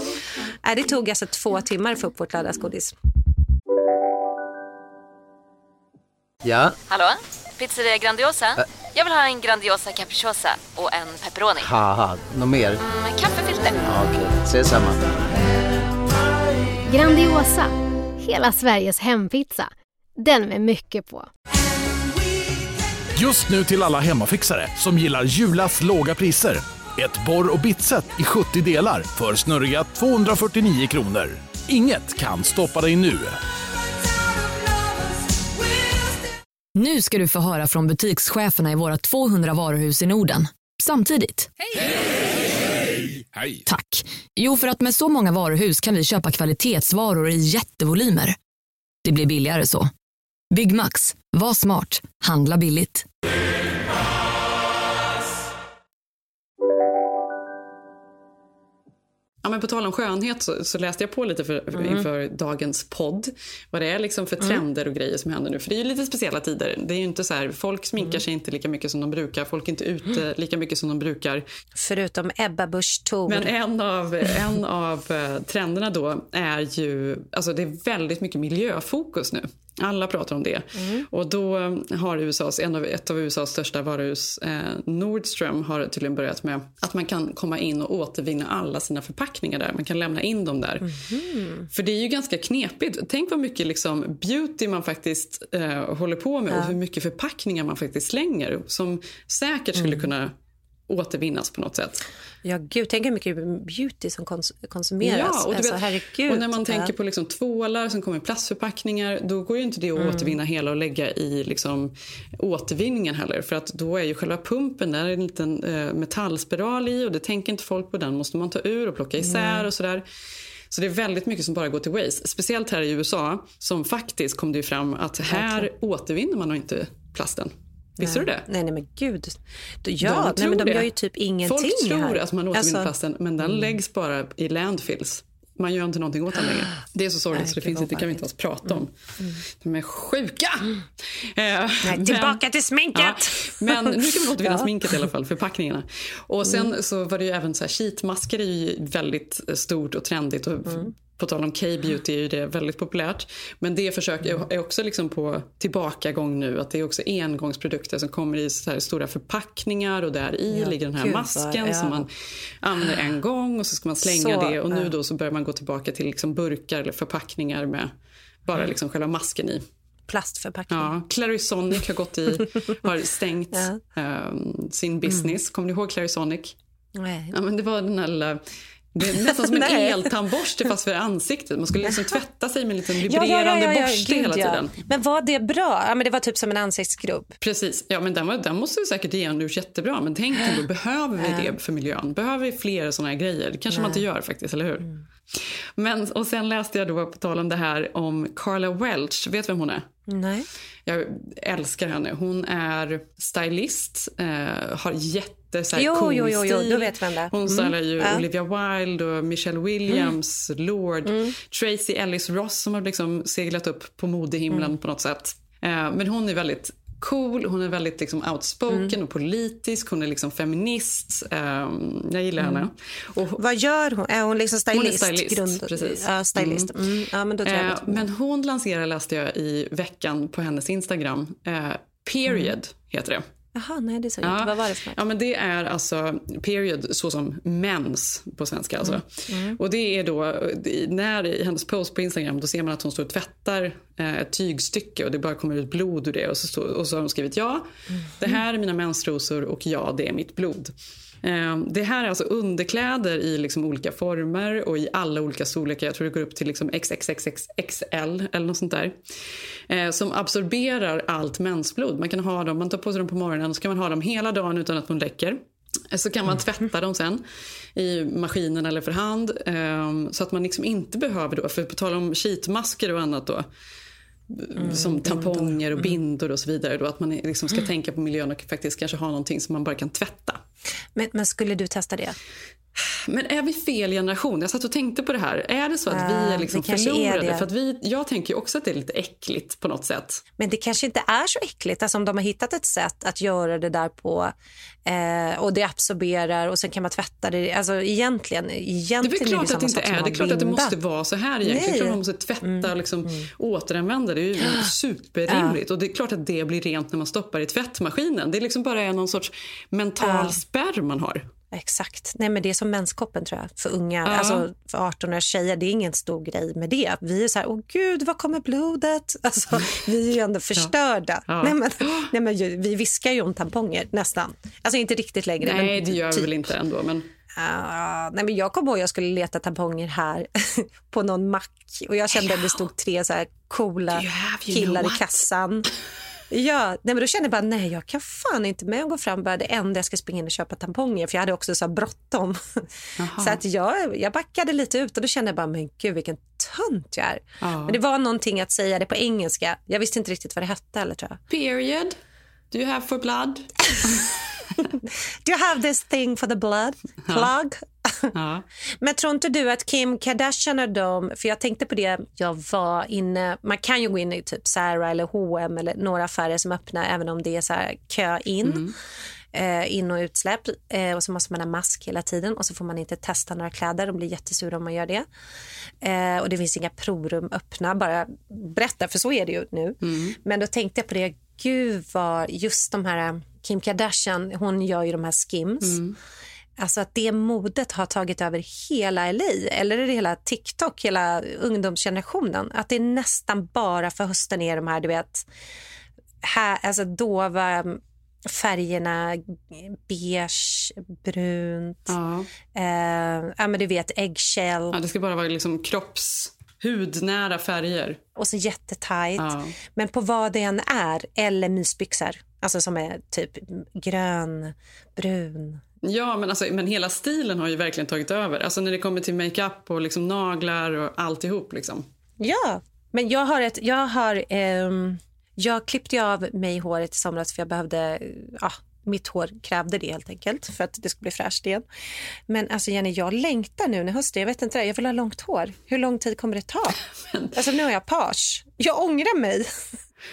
Äh, det tog alltså två timmar för upp vårt lördagsgodis. Ja? Hallå? Pizzeria Grandiosa? Ä Jag vill ha en Grandiosa capriciosa och en pepperoni. Något mer? Mm, kaffefilter. Ja, Okej, okay. ses samma. Grandiosa, hela Sveriges hempizza. Den med mycket på. Just nu till alla hemmafixare som gillar Julas låga priser. Ett borr och bitset i 70 delar för snurriga 249 kronor. Inget kan stoppa dig nu. Nu ska du få höra från butikscheferna i våra 200 varuhus i Norden. Samtidigt. Hej! Hej! Tack. Jo, för att med så många varuhus kan vi köpa kvalitetsvaror i jättevolymer. Det blir billigare så. Byggmax. Var smart. Handla billigt. Ja, men på tal om skönhet så, så läste jag på lite för, mm. inför dagens podd. Vad det är liksom för mm. trender och grejer som händer nu. För det är ju lite speciella tider. Det är inte så här, folk sminkar mm. sig inte lika mycket som de brukar. Folk är inte ute lika mycket som de brukar. Förutom Ebba Busch Thor. Men en av, en av eh, trenderna då är ju, alltså det är väldigt mycket miljöfokus nu. Alla pratar om det. Mm. Och då har USAs, en av, ett av USAs största varuhus, eh, Nordstrom, har tydligen börjat med att man kan komma in och återvinna alla sina förpackningar där. Man kan lämna in dem där. Mm. För det är ju ganska knepigt. Tänk vad mycket liksom beauty man faktiskt eh, håller på med ja. och hur mycket förpackningar man faktiskt slänger som säkert skulle mm. kunna återvinnas på något sätt. Ja, gud, tänk hur mycket beauty som kons konsumeras. Ja, och, alltså, och när man tänker på liksom tvålar som kommer i plastförpackningar då går ju inte det att mm. återvinna hela och lägga i liksom, återvinningen heller. För att då är ju själva pumpen, där är en liten eh, metallspiral i och det tänker inte folk på. Den måste man ta ur och plocka isär mm. och sådär. Så det är väldigt mycket som bara går till waste. Speciellt här i USA som faktiskt kom det fram att här återvinner man nog inte plasten. Visste du det? Nej, nej men gud. Ja, de, nej, men de gör ju typ ingenting Folk tror här. att man återvinner alltså, plasten men den mm. läggs bara i landfills. Man gör inte någonting åt den längre. Det är så sorgligt så det finns inte, kan vi inte ens prata om. Mm. De är sjuka! Mm. Eh, Nej, tillbaka men, till sminket! Ja, men nu kan man återvinna ja. sminket i alla fall, förpackningarna. Och sen mm. så var det ju även så här, sheetmasker är ju väldigt stort och trendigt. Och mm på tal om K-beauty är ju det väldigt populärt. Men det försök är också liksom på tillbakagång nu. Att det är också engångsprodukter som kommer i så stora förpackningar och där i ja, ligger den här Gud, masken ja. som man använder en gång och så ska man slänga så, det. Och nu då så börjar man gå tillbaka till liksom burkar eller förpackningar med bara mm. liksom själva masken i plastförpackning. Ja, Clarisonic har gått i, har stängt ja. um, sin business. Mm. Kommer du ihåg Clarisonic? Nej. Ja, men det var den här lilla det är nästan som en eltandborste fast för ansiktet. Man skulle liksom tvätta sig med en liten vibrerande ja, ja, ja, borste Gud, hela tiden. Men var det bra? Ja, men det var typ som en ansiktsskrubb. Precis. Ja, men den, var, den måste säkert ge ut jättebra. Men tänk då, behöver vi det för miljön? Behöver vi fler såna här grejer? Det kanske man inte gör faktiskt, eller hur? Mm. Men, och sen läste jag då på tal om det här om Carla Welch. Vet vem hon är? Nej. Jag älskar henne. Hon är stylist, eh, har jätte så här, jo, cool jo, jo, jo, du vet vem det Hon stylar mm. ju ja. Olivia Wilde och Michelle Williams, mm. Lord, mm. Tracy Ellis Ross som har liksom seglat upp på modehimlen mm. på något sätt. Eh, men hon är väldigt cool, hon är väldigt liksom outspoken mm. och politisk, hon är liksom feminist. Um, jag gillar mm. henne. Och, Vad gör hon? Är hon liksom stylist? Hon är stylist, Grund, precis. Ja, stylist. Ja, men, då tror jag uh, men hon lanserar, läste jag i veckan på hennes Instagram, uh, Period heter det. Jaha, nej det sa jag inte. Vad var det för Ja, men det är alltså period så som mens på svenska. Alltså. Mm. Mm. Och det är då, när i hennes post på Instagram då ser man att hon står och tvättar eh, ett tygstycke och det bara kommer ut blod ur det. Och så, och så har hon skrivit ja, mm. det här är mina mensrosor och ja, det är mitt blod. Ehm, det här är alltså underkläder i liksom olika former och i alla olika storlekar. Jag tror det går upp till liksom XXXXL eller något sånt där. Ehm, som absorberar allt mensblod. Man kan ha dem, man tar på sig dem på morgonen och så kan man ha dem hela dagen utan att de läcker. Så kan man tvätta dem sen i maskinen eller för hand. Ehm, så att man liksom inte behöver då, för på tal om sheetmasker och annat då. Mm, som tamponger och mm. bindor och så vidare. Då, att man liksom ska mm. tänka på miljön och faktiskt kanske ha någonting som man bara kan tvätta. Men, men skulle du testa det? Men är vi fel generation? Jag satt och tänkte på det här. Är det så att vi är liksom förlorade? Är För att vi, jag tänker också att det är lite äckligt på något sätt. Men det kanske inte är så äckligt. Alltså om de har hittat ett sätt att göra det där på eh, och det absorberar och sen kan man tvätta det. Alltså egentligen, egentligen det är väl klart att det inte är. Det är klart att det måste vara så här egentligen. Nej. man måste tvätta och mm. liksom mm. återanvända. Det är ju superrimligt. Ja. Och det är klart att det blir rent när man stoppar i tvättmaskinen. Det är liksom bara någon sorts mental ja. spärr man har. Exakt. Nej, men det är som menskoppen tror jag, för unga. Ja. Alltså, för 18 års tjejer, det är ingen stor grej med det. Vi är så här, åh gud, var kommer blodet? Alltså, vi är ju ändå förstörda. Ja. Nej, men, nej, men, vi viskar ju om tamponger, nästan. Alltså inte riktigt längre. Nej, men, det gör typ. vi väl inte ändå. Men... Uh, nej, men jag kom ihåg att jag skulle leta tamponger här på någon mack och jag kände att det stod tre så här coola killar i kassan. Ja, nej, men då kände jag bara nej, jag kan fan inte med att gå fram. Bara det enda jag ska springa in och köpa tamponger för jag hade också så bråttom. så att jag, jag backade lite ut och då kände jag bara men gud vilken tönt jag är. Ja. Men det var någonting att säga det på engelska. Jag visste inte riktigt vad det hette eller tror jag. Period. Do you have for blood? Do you have this thing for the blood? Plug? Ja. Men tror inte du att Kim Kardashian och de, för jag tänkte på det, jag var inne, man kan ju gå in i typ Zara eller H&M eller några affärer som öppnar även om det är så kö in. Mm. Eh, in och utsläpp eh, och så måste man ha mask hela tiden och så får man inte testa några kläder. De blir jättesura om man gör det. Eh, och det finns inga provrum öppna. Bara berätta, för så är det ju nu. Mm. Men då tänkte jag på det, gud vad just de här Kim Kardashian, hon gör ju de här skims. Mm. Alltså att det modet har tagit över hela LA, eller är det hela TikTok, hela ungdomsgenerationen. Att det nästan bara för hösten är de här, du vet, här, alltså dova färgerna beige, brunt, ja. Eh, ja men du vet eggshell. Ja, det ska bara vara liksom kropps hudnära färger. Och så jättetajt. Ja. Men på vad det än är, eller mysbyxor. Alltså som är typ grön, brun. Ja, men, alltså, men hela stilen har ju verkligen tagit över. Alltså när det kommer till makeup och liksom naglar och alltihop. Liksom. Ja, men jag har ett... Jag har... Um, jag klippte av mig håret i somras för jag behövde... Ja, mitt hår krävde det helt enkelt för att det skulle bli fräscht igen. Men alltså Jenny, jag längtar nu när hösten. Jag vet inte, jag vill ha långt hår. Hur lång tid kommer det ta? Men... Alltså nu har jag page. Jag ångrar mig.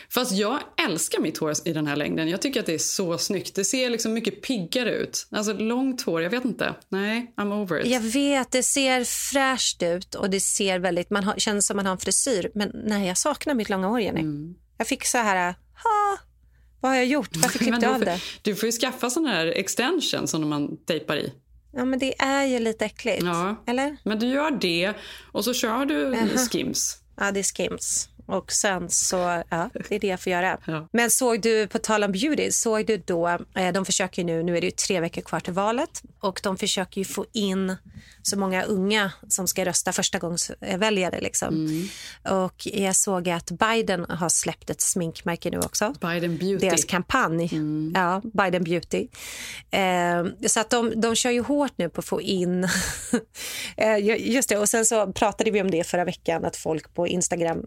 Fast jag älskar mitt hår i den här längden. Jag tycker att det är så snyggt. Det ser liksom mycket piggare ut. Alltså långt hår, jag vet inte. Nej, I'm over it. Jag vet, det ser fräscht ut och det ser väldigt, man har, känns som man har en frisyr. Men nej, jag saknar mitt långa hår, Jenny. Mm. Jag fick så här, ha, vad har jag gjort? Varför klippte jag av det? Du får ju skaffa såna här extensions som man tejpar i. Ja, men det är ju lite äckligt. Ja. Eller? Men du gör det och så kör du uh -huh. skims. Ja, det är skims. Och sen så, ja, det är det jag får göra. Ja. Men såg du, på tal om beauty, såg du då, eh, de försöker nu, nu är det tre veckor kvar till valet och de försöker ju få in så många unga som ska rösta första gångs väljare liksom. Mm. Och jag såg att Biden har släppt ett sminkmärke nu också. Biden Beauty. Deras kampanj. Mm. Ja, Biden Beauty. Eh, så att de, de kör ju hårt nu på att få in... eh, just det, och sen så pratade vi om det förra veckan att folk på Instagram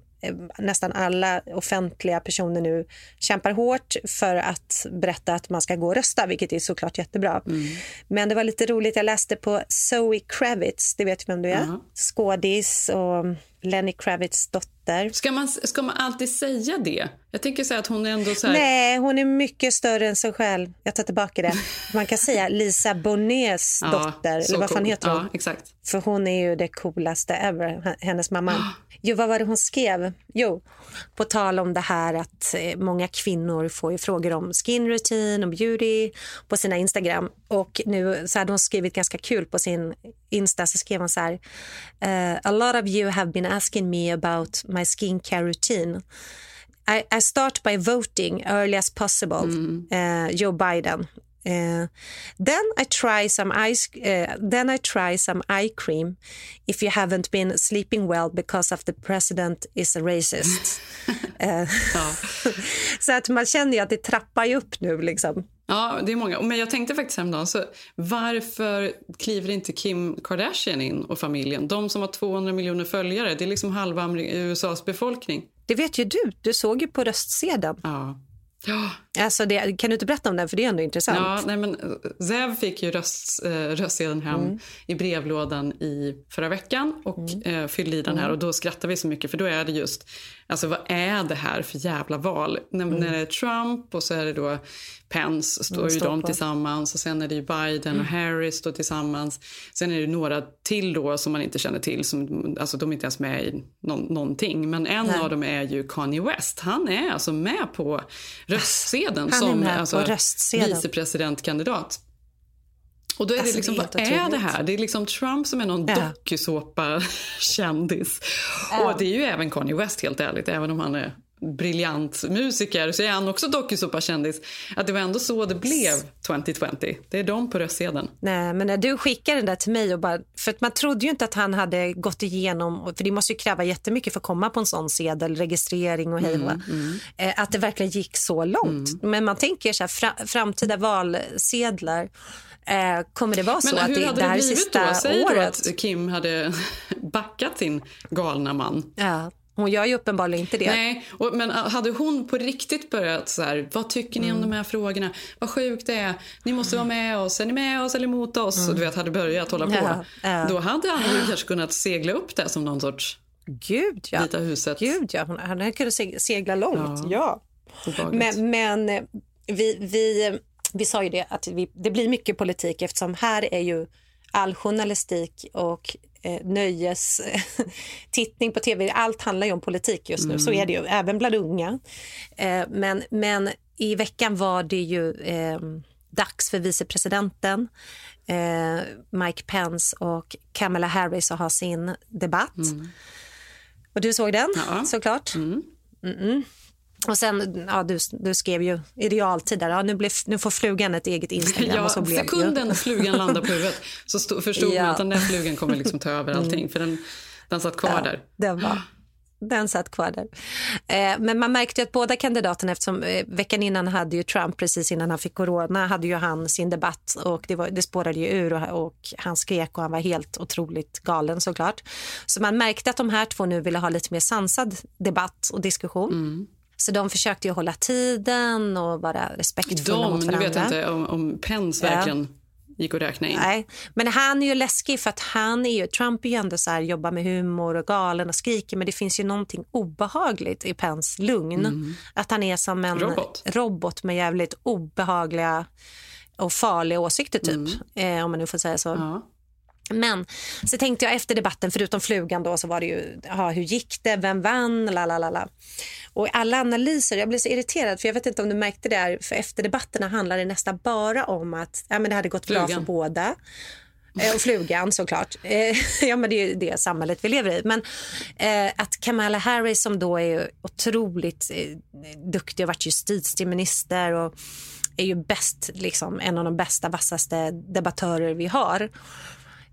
nästan alla offentliga personer nu kämpar hårt för att berätta att man ska gå och rösta, vilket är såklart jättebra. Mm. Men det var lite roligt, jag läste på Zoe Kravitz, det vet du vem du är? Uh -huh. Skådis och Lenny Kravitz dotter. Ska man, ska man alltid säga det? Jag tänker säga att hon är ändå så här... Nej, hon är mycket större än sig själv. Jag tar tillbaka det. Man kan säga Lisa Bonnets ja, dotter. Eller vad fan cool. heter hon? Ja, exakt. För hon är ju det coolaste ever, hennes mamma. Jo, vad var det hon skrev? Jo, på tal om det här att eh, många kvinnor får frågor om skin routine och beauty på sina Instagram. Och nu så hade hon skrivit ganska kul på sin Insta så skrev hon så här. Uh, a lot of you have been asking me about my skincare routine. I, I start by voting early as possible. Mm. Uh, Joe Biden. Uh, then I try some ice. Uh, then I try some eye cream. If you haven't been sleeping well because of the president is a racist. uh, så att man känner ju att det trappar upp nu. Liksom. Ja, det är många. Men jag tänkte faktiskt häromdagen, så varför kliver inte Kim Kardashian in och familjen? De som har 200 miljoner följare, det är liksom halva USAs befolkning. Det vet ju du. Du såg ju på röstsedeln. Ja. Ja. Alltså det, kan du inte berätta om den, för det är ändå intressant. Ja, nej men Zev fick ju röst, eh, röstsedeln hem mm. i brevlådan i förra veckan och mm. eh, fyllde i den här. Mm. Och då skrattar vi så mycket för då är det just, alltså vad är det här för jävla val? När, mm. när det är Trump och så är det då Pence står ju de tillsammans och sen är det Biden och mm. Harris står tillsammans. Sen är det några till då som man inte känner till, som, alltså de är inte ens med i någon, någonting. Men en Nej. av dem är ju Kanye West. Han är alltså med på röstsedeln som alltså, vicepresidentkandidat. Och då är alltså, det liksom, vad är det här? Det är liksom Trump som är någon ja. dokusåpa-kändis. Ja. Och det är ju även Kanye West helt ärligt, även om han är briljant musiker så är han också dokusåpa-kändis. Att det var ändå så det blev 2020. Det är de på röstsedeln. Nej, men när du skickade den där till mig och bara, för att man trodde ju inte att han hade gått igenom, för det måste ju kräva jättemycket för att komma på en sån sedel, registrering och hej mm, mm. Eh, att det verkligen gick så långt. Mm. Men man tänker så här, fra, framtida valsedlar Eh, kommer det vara så Men att det, det här är sista då? Säg året? Då att Kim hade backat sin galna man. Ja. Hon gör ju uppenbarligen inte det. Nej, och, men hade hon på riktigt börjat så här, vad tycker ni mm. om de här frågorna? Vad sjukt det är. Ni måste vara med oss. Är ni med oss eller emot oss? Mm. Och du vet, hade börjat hålla på. Ja, ja. Då hade han ju kanske kunnat segla upp det som någon sorts Gud, ja. Vita huset. Gud, ja. Han hade kunnat segla långt. Ja. ja. Men, men eh, vi, vi, vi sa ju det att vi, det blir mycket politik eftersom här är ju all journalistik och eh, nöjestittning på tv. Allt handlar ju om politik just nu. Mm. Så är det ju, även bland unga. Eh, men, men i veckan var det ju eh, dags för vicepresidenten eh, Mike Pence och Kamala Harris att ha sin debatt. Mm. Och du såg den, ja. såklart. Mm. Och sen, ja, du, du skrev ju i realtid där, ja, nu, blev, nu får flugan ett eget Instagram. Ja, och så blev sekunden ju. flugan landade på huvudet så stod, förstod ja. man att den där flugan kommer liksom ta över allting. Mm. För den, den satt kvar ja, där. Den, var, den satt kvar där. Eh, men man märkte att båda kandidaterna, eftersom eh, veckan innan hade ju Trump, precis innan han fick corona, hade ju han sin debatt och det, var, det spårade ju ur och, och han skrek och han var helt otroligt galen såklart. Så man märkte att de här två nu ville ha lite mer sansad debatt och diskussion. Mm. Så de försökte ju hålla tiden och vara respektfulla de, mot varandra. Nu vet inte om, om Pence verkligen ja. gick att räkna in. Nej, men han är ju läskig för att han är ju, Trump är ju ändå så här, jobbar med humor och galen och skriker men det finns ju någonting obehagligt i Pence lugn. Mm. Att han är som en robot, robot med jävligt obehagliga och farliga åsikter typ, mm. eh, om man nu får säga så. Ja. Men så tänkte jag efter debatten, förutom flugan då, så var det ju, aha, hur gick det, vem vann, la la la la. Och alla analyser, jag blev så irriterad för jag vet inte om du märkte det här, för efter debatterna handlar det nästan bara om att ja, men det hade gått flugan. bra för båda. Eh, och flugan såklart. Eh, ja, men det är ju det samhället vi lever i. Men eh, att Kamala Harris som då är otroligt eh, duktig och varit justitieminister och är ju bäst, liksom, en av de bästa, vassaste debattörer vi har.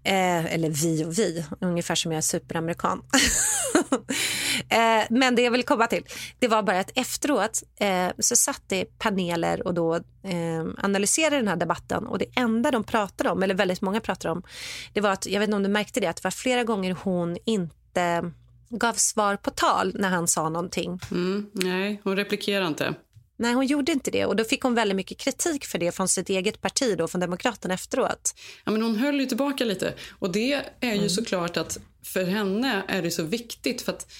Eh, eller vi och vi, ungefär som jag är superamerikan. eh, men det jag vill komma till, det var bara att efteråt eh, så satt det paneler och då eh, analyserade den här debatten och det enda de pratade om, eller väldigt många pratade om, det var att, jag vet inte om du märkte det, att det var flera gånger hon inte gav svar på tal när han sa någonting. Mm, nej, hon replikerade inte. Nej, hon gjorde inte det. Och Då fick hon väldigt mycket kritik för det från sitt eget parti, då, från Demokraterna efteråt. Ja, men hon höll ju tillbaka lite. Och Det är ju mm. såklart att för henne är det så viktigt. för att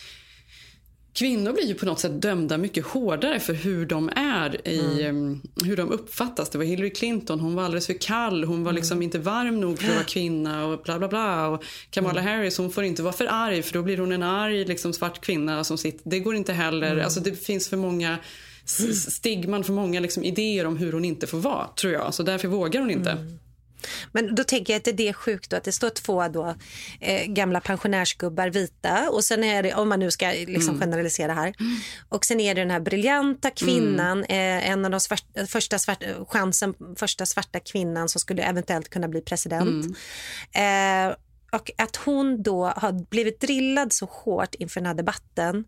Kvinnor blir ju på något sätt dömda mycket hårdare för hur de är, i, mm. hur de uppfattas. Det var Hillary Clinton, hon var alldeles för kall, hon var liksom mm. inte varm nog för att vara kvinna och bla bla bla. Och Kamala mm. Harris, hon får inte vara för arg för då blir hon en arg liksom, svart kvinna som sitter. Det går inte heller. Mm. Alltså, det finns för många stigman för många liksom, idéer om hur hon inte får vara, tror jag. Så därför vågar hon inte. Mm. Men då tänker jag att det är sjukt då, att det står två då, eh, gamla pensionärsgubbar vita och sen är det, om man nu ska liksom mm. generalisera här, och sen är det den här briljanta kvinnan, mm. eh, en av de svart, första, svart, chansen, första svarta kvinnan som skulle eventuellt kunna bli president. Mm. Eh, och att hon då har blivit drillad så hårt inför den här debatten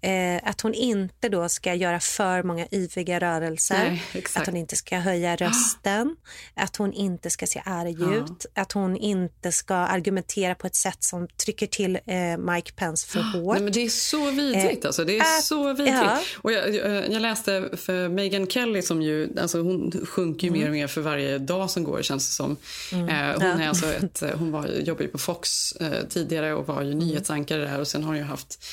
eh, att hon inte då ska göra för många yviga rörelser, Nej, att hon inte ska höja rösten, att hon inte ska se arg ut, att hon inte ska argumentera på ett sätt som trycker till eh, Mike Pence för hårt. Nej, men det är så vidrigt. Eh, alltså. Det är att- så vidrigt. ja. Och jag, jag, läste för Meghan Kelly som ju, alltså hon sjunker ju mer och mer för varje dag som går känns det som. Mm. Eh, hon, Ja. är alltså ett, hon var, jobbade ju på Fox eh, tidigare och var ju nyhetsankare där och sen har hon ju haft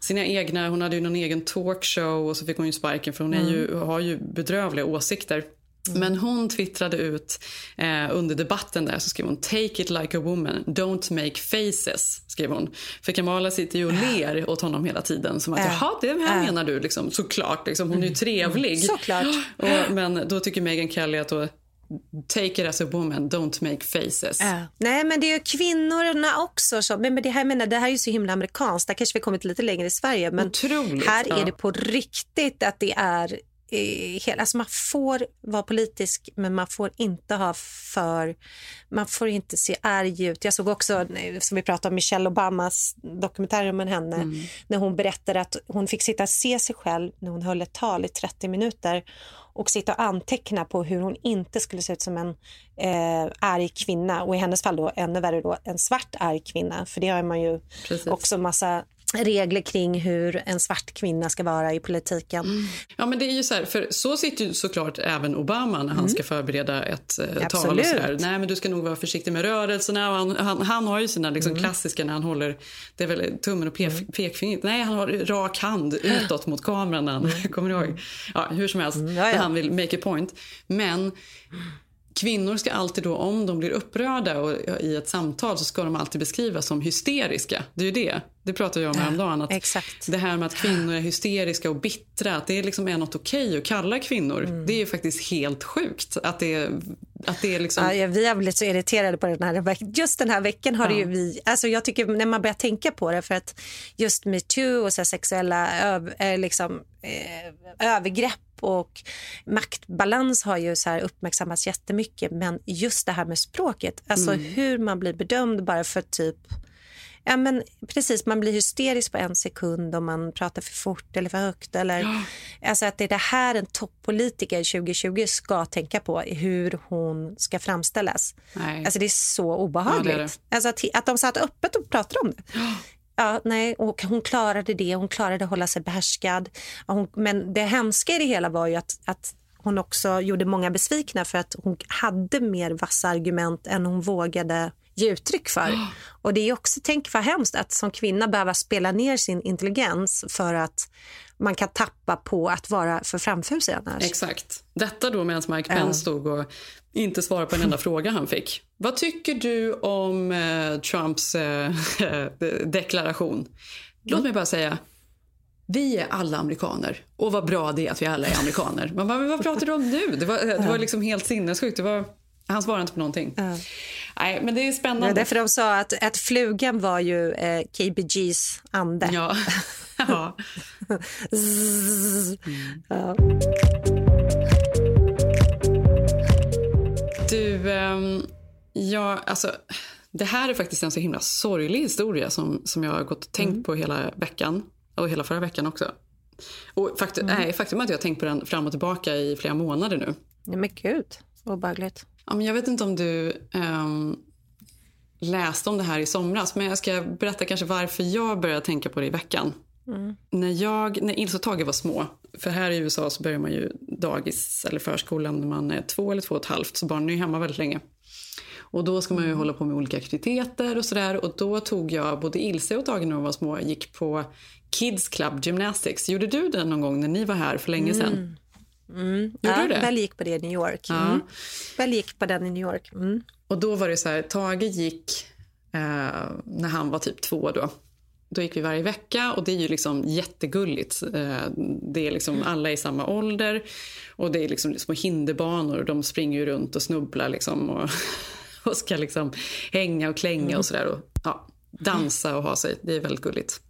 sina egna, hon hade ju någon egen talkshow och så fick hon ju sparken för hon är ju, har ju bedrövliga åsikter. Men hon twittrade ut eh, under debatten där så skrev hon “Take it like a woman, don't make faces”. skrev hon. För Kamala sitter ju och ler åt honom hela tiden. Som att Äh. “Jaha, det här Äh. menar du?” liksom. Såklart, liksom. hon är ju trevlig. Såklart. Och, men då tycker Meghan Kelly att då, “Take it as a woman, don't make faces”. Ja. Nej, men det är ju kvinnorna också. Som, men men det, här, menar, det här är ju så himla amerikanskt. Där kanske vi kommit lite längre i Sverige. Men Otroligt, här ja. är det på riktigt att det är hela, alltså man får vara politisk men man får inte ha för, man får inte se arg ut. Jag såg också, som vi pratade om, Michelle Obamas dokumentär om henne, Mm. när hon berättade att hon fick sitta och se sig själv när hon höll ett tal i 30 minuter och sitta och anteckna på hur hon inte skulle se ut som en eh, arg kvinna och i hennes fall då ännu värre då en svart arg kvinna för det har man ju Precis. också massa regler kring hur en svart kvinna ska vara i politiken. Ja, men det är ju så här, för så sitter ju såklart även Obama när han ska förbereda ett eh, tal. Och så där. Nej, men du ska nog vara försiktig med rörelserna. Han, han, han har ju sina liksom, klassiska när han håller det är väl tummen och pek, pekfingret. Nej, han har rak hand utåt mot kameran. När han, kommer du ihåg? Ja, hur som helst, ja, när ja. han vill make a point. Men kvinnor ska alltid då, om de blir upprörda och, i ett samtal så ska de alltid beskrivas som hysteriska. Det är ju det. Det pratade jag om häromdagen. Att Exakt. Det här med att kvinnor är hysteriska och bittra, att det liksom är något okej att kalla kvinnor. Mm. Det är faktiskt helt sjukt. Att det, att det är liksom... Ja, ja, vi har blivit så irriterade på den här veckan. Just den här veckan har det ju vi... Alltså jag tycker när man börjar tänka på det, för att just metoo och så sexuella öv, eh, liksom, eh, övergrepp och maktbalans har ju så här uppmärksammats jättemycket. Men just det här med språket, alltså Mm. hur man blir bedömd bara för typ Ja, men precis, man blir hysterisk på en sekund om man pratar för fort eller för högt. Eller, alltså att det är det här en toppolitiker 2020 ska tänka på, hur hon ska framställas. Nej. Alltså det är så obehagligt. Ja, det är det. Alltså att, att de satt öppet och pratade om det. Ja, nej, och hon klarade det. Hon klarade att hålla sig behärskad. Ja, Hon, men det hemska i det hela var ju att, att hon också gjorde många besvikna för att hon hade mer vassa argument än hon vågade ge uttryck för. Och det är också, tänk vad hemskt att som kvinna behöva spela ner sin intelligens för att man kan tappa på att vara för framfusig annars. Exakt. Detta då medan Mike Pence stod och inte svarade på en enda fråga han fick. Vad tycker du om eh, Trumps eh, deklaration? Låt mig bara säga, vi är alla amerikaner och vad bra det är att vi alla är amerikaner. Man bara, men vad pratar du om nu? Det var, det var liksom helt sinnessjukt. Det var, han svarade inte på någonting. Nej, men det är Det spännande. är därför de sa att, att flugan var ju eh, KBGs ande. Ja. ja. Zzz. Ja. Du, ehm, ja, alltså, det här är faktiskt en så himla sorglig historia som, som jag har gått och tänkt på hela veckan. Och hela förra veckan också. Och faktum, nej, faktum är att jag har tänkt på den fram och tillbaka i flera månader nu. Nej, men gud, obehagligt. Men jag vet inte om du ehm, läste om det här i somras, men jag ska berätta kanske varför jag började tänka på det i veckan. Mm. När, jag, när Ilse och Tage var små, för här i USA så börjar man ju dagis eller förskolan när man är två eller två och ett halvt, så barnen är ju hemma väldigt länge. Och då ska man ju hålla på med olika aktiviteter och sådär. Och då tog jag både Ilse och Tage när de var små gick på Kids Club Gymnastics. Gjorde du det någon gång när ni var här för länge sedan? Mm. Gjorde ja, du det? Väl gick på det i New York. Ja. Mm. Väl gick på den i New York. Mm. Och då var det så här, Tage gick eh, när han var typ två då. Då gick vi varje vecka och det är ju liksom jättegulligt. Eh, det är liksom alla i samma ålder och det är liksom små hinderbanor och de springer ju runt och snubblar liksom och, och ska liksom hänga och klänga och sådär och ja, dansa och ha sig. Det är väldigt gulligt.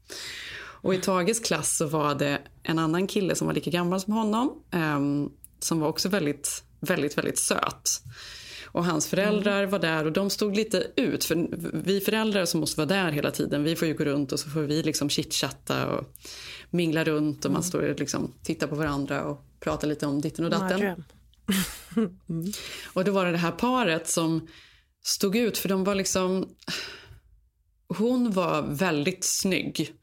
Och i Tages klass så var det en annan kille som var lika gammal som honom. ehm, som var också väldigt, väldigt, väldigt söt. Och hans föräldrar var där och de stod lite ut. För vi föräldrar som måste vara där hela tiden, vi får ju gå runt och så får vi liksom chitchatta och mingla runt och man står och liksom tittar på varandra och pratar lite om ditten och datten. mm. Och då var det det här paret som stod ut för de var liksom... Hon var väldigt snygg.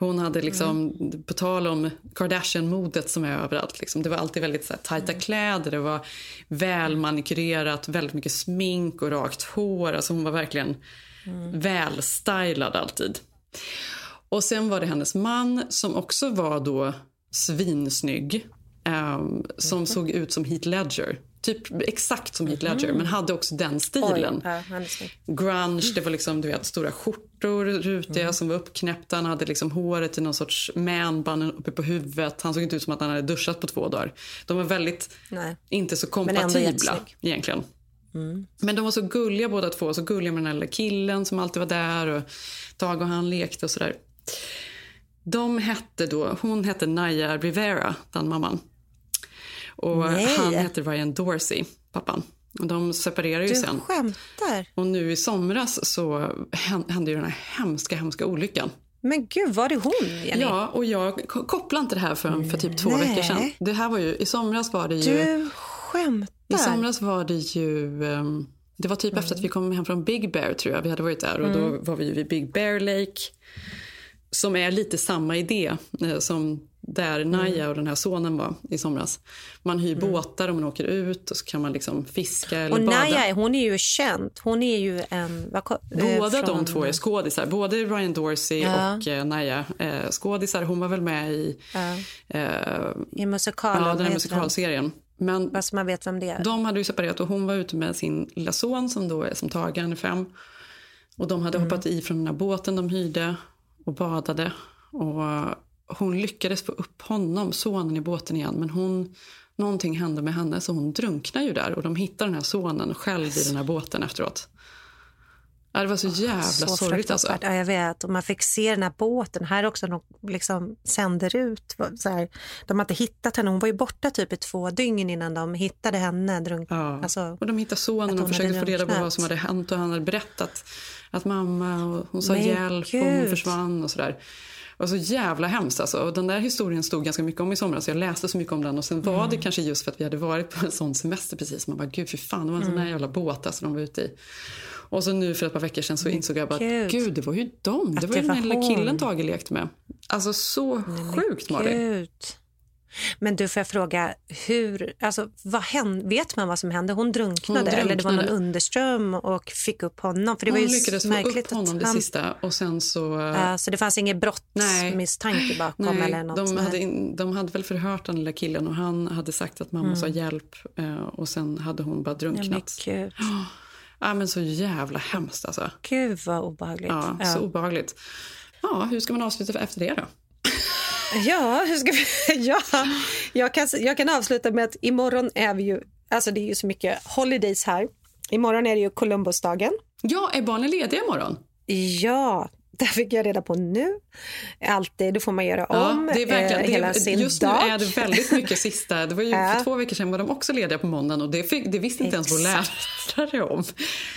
Hon hade liksom, mm. på tal om Kardashian-modet som är överallt. Liksom, det var alltid väldigt så här, tajta mm. kläder, det var välmanikurerat, väldigt mycket smink och rakt hår. Alltså hon var verkligen mm. välstylad alltid. Och sen var det hennes man som också var då svinsnygg. Um, som mm. såg ut som Heath Ledger. Typ exakt som Heath Ledger, mm. men hade också den stilen. Oj, ja, Grunge, det var liksom, du vet, stora skjortor, rutiga mm. som var uppknäppta. Han hade liksom håret i någon sorts manbun uppe på huvudet. Han såg inte ut som att han hade duschat på två dagar. De var väldigt, Nej. inte så kompatibla egentligen. Mm. Men de var så gulliga båda två. Så gulliga med den lilla killen som alltid var där. Och Dag och han lekte och sådär. De hette då, hon hette Naya Rivera, den mamman. Och Nej. han hette Ryan Dorsey, pappan. Och de separerade ju du sen. skämtar? Och nu i somras så hände ju den här hemska, hemska olyckan. Men gud, var det hon, Jenny? Ja, och jag kopplade inte det här för, för typ två Nej. veckor sedan. Det här var ju, i somras var det ju... Du skämtar? I somras var det ju... Um, det var typ mm. efter att vi kom hem från Big Bear tror jag. Vi hade varit där och mm. då var vi vid Big Bear Lake. Som är lite samma idé eh, som där Naja mm. och den här sonen var i somras. Man hyr mm. båtar och man åker ut och så kan man liksom fiska eller och bada. Naja, hon är ju känd. Hon är ju en... Vad, eh, Båda från... de två är skådisar. Både Ryan Dorsey ja. och eh, Naja eh, skådisar. Hon var väl med i... Ja. Eh, I musikalen. Ja, den här musikalserien. Men Fast man vet vem det är. De hade ju separerat och hon var ute med sin lilla son som då är som Tage, han är fem. Och de hade mm. hoppat i från den här båten de hyrde och badade. Och hon lyckades få upp honom, sonen, i båten igen. Men hon, någonting hände med henne så hon drunknar ju där. Och de hittar den här sonen själv i den här båten efteråt. Ja, det var så jävla så sorgligt. Alltså. Ja, jag vet. Och man fick se den här båten. Här också, de liksom sänder ut. Så här, de har inte hittat henne. Hon var ju borta typ i två dygn innan de hittade henne. Drunk, ja. alltså, och de hittade sonen och försökte få reda på vad som hade hänt. Och han hade berättat att mamma och hon sa Men hjälp Gud. och hon försvann och sådär var så jävla hemskt. Alltså. Och den där historien stod ganska mycket om i somras. Jag läste så mycket om den. Och sen var mm. det kanske just för att vi hade varit på en sån semester precis. Man bara, gud för fan, det var en sån där mm. jävla båt alltså, de var ute i. Och så nu för ett par veckor sedan så insåg jag bara att gud, det var ju dem. Det var ju den här lilla killen Tage lekte med. Alltså så sjukt Malin. Men du, får jag fråga, hur, alltså, vad hände, vet man vad som hände? Hon drunknade, hon drunknade. eller det var någon underström och fick upp honom? För det hon var ju lyckades få upp honom det han, sista och sen så... Uh, så det fanns ingen brottsmisstanke bakom nej, eller något? De hade, in, de hade väl förhört den lilla killen och han hade sagt att mamma mm. sa hjälp uh, och sen hade hon bara drunknat. Ja, men, ja, men så jävla hemskt alltså. Gud vad obehagligt. Ja, ja. så obehagligt. Ja, hur ska man avsluta efter det då? Ja, hur ska vi, ja jag, kan, jag kan avsluta med att imorgon är vi ju... Alltså det är ju så mycket holidays här. Imorgon är det ju Columbusdagen. Ja, är barnen lediga imorgon? Ja, det fick jag reda på nu. Alltid, då får man göra om ja, det är verkligen, eh, hela det, sin just dag. Just nu är det väldigt mycket sista. Det var ju. För två veckor sedan var de också lediga på måndagen och det, fick, det visste inte Exakt. ens vår lärare om.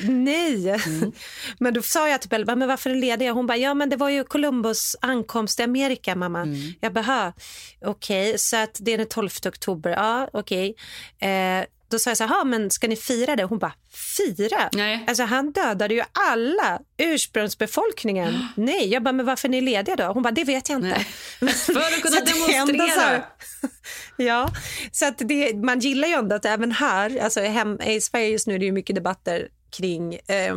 Nej, mm. men då sa jag till Bella, men varför är lediga? Hon bara, ja men det var ju Columbus ankomst i Amerika mamma. Mm. Jag bara, okej, okay, så att det är den 12 oktober, ja okej. Okay. Eh, då sa jag så här, men ska ni fira det? Hon bara, fira? Nej. Alltså han dödade ju alla ursprungsbefolkningen. Nej, jag bara, men varför är ni lediga då? Hon bara, det vet jag inte. För att kunna demonstrera. ja, så att det, man gillar ju ändå att även här, alltså hem, i Sverige just nu är det ju mycket debatter kring eh,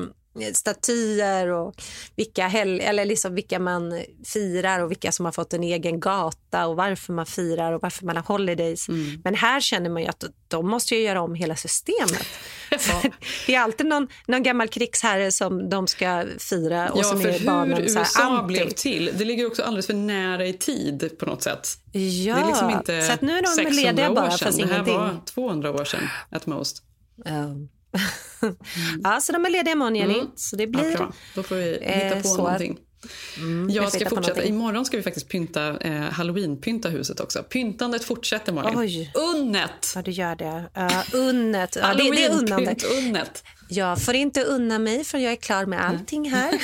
statyer och vilka, hel eller liksom vilka man firar och vilka som har fått en egen gata och varför man firar och varför man har holidays. Mm. Men här känner man att de måste ju göra om hela systemet. det är alltid någon, någon gammal krigsherre som de ska fira och ja, som för är barnen hur så USA anti. blev till, det ligger också alldeles för nära i tid på något sätt. Ja, det är liksom inte så att nu är de 600 lediga bara, år sedan. Det här var 200 år sedan at most. Um. Mm. ja, så de är lediga imorgon, Jenny. Mm. Så det blir... Ja, Då får vi hitta på eh, någonting. Mm, jag ska fortsätta. Imorgon ska vi faktiskt pynta eh, halloween-pynta huset också. Pyntandet fortsätter Malin. Oj. Unnet! Ja, du gör det. Uh, unnet. Ja, det, det är unnandet. Unnet. Jag får inte unna mig förrän jag är klar med allting här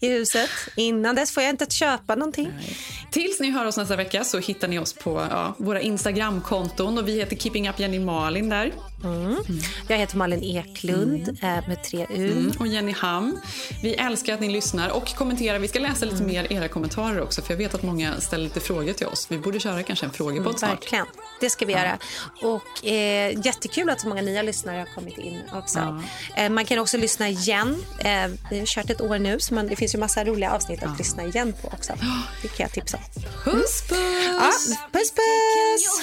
i huset. Innan dess får jag inte köpa någonting. Nej. Tills ni hör oss nästa vecka så hittar ni oss på ja, våra Instagramkonton och vi heter Keeping Up Jenny Malin där. Mm. Mm. Jag heter Malin Eklund mm. med tre U. Mm. Och Jenny Ham. Vi älskar att ni lyssnar och kommenterar. Vi ska läsa lite mm. mer era kommentarer också för jag vet att många ställer lite frågor till oss. Vi borde köra kanske en frågepott mm, snart. Verkligen. Det ska vi göra. Och eh, jättekul att så många nya lyssnare har kommit in också. Ja. Eh, man kan också lyssna igen. Eh, vi har kört ett år nu så man, det finns ju massa roliga avsnitt att lyssna igen på också. Det kan jag tipsa om. Puss puss! Ja, puss puss!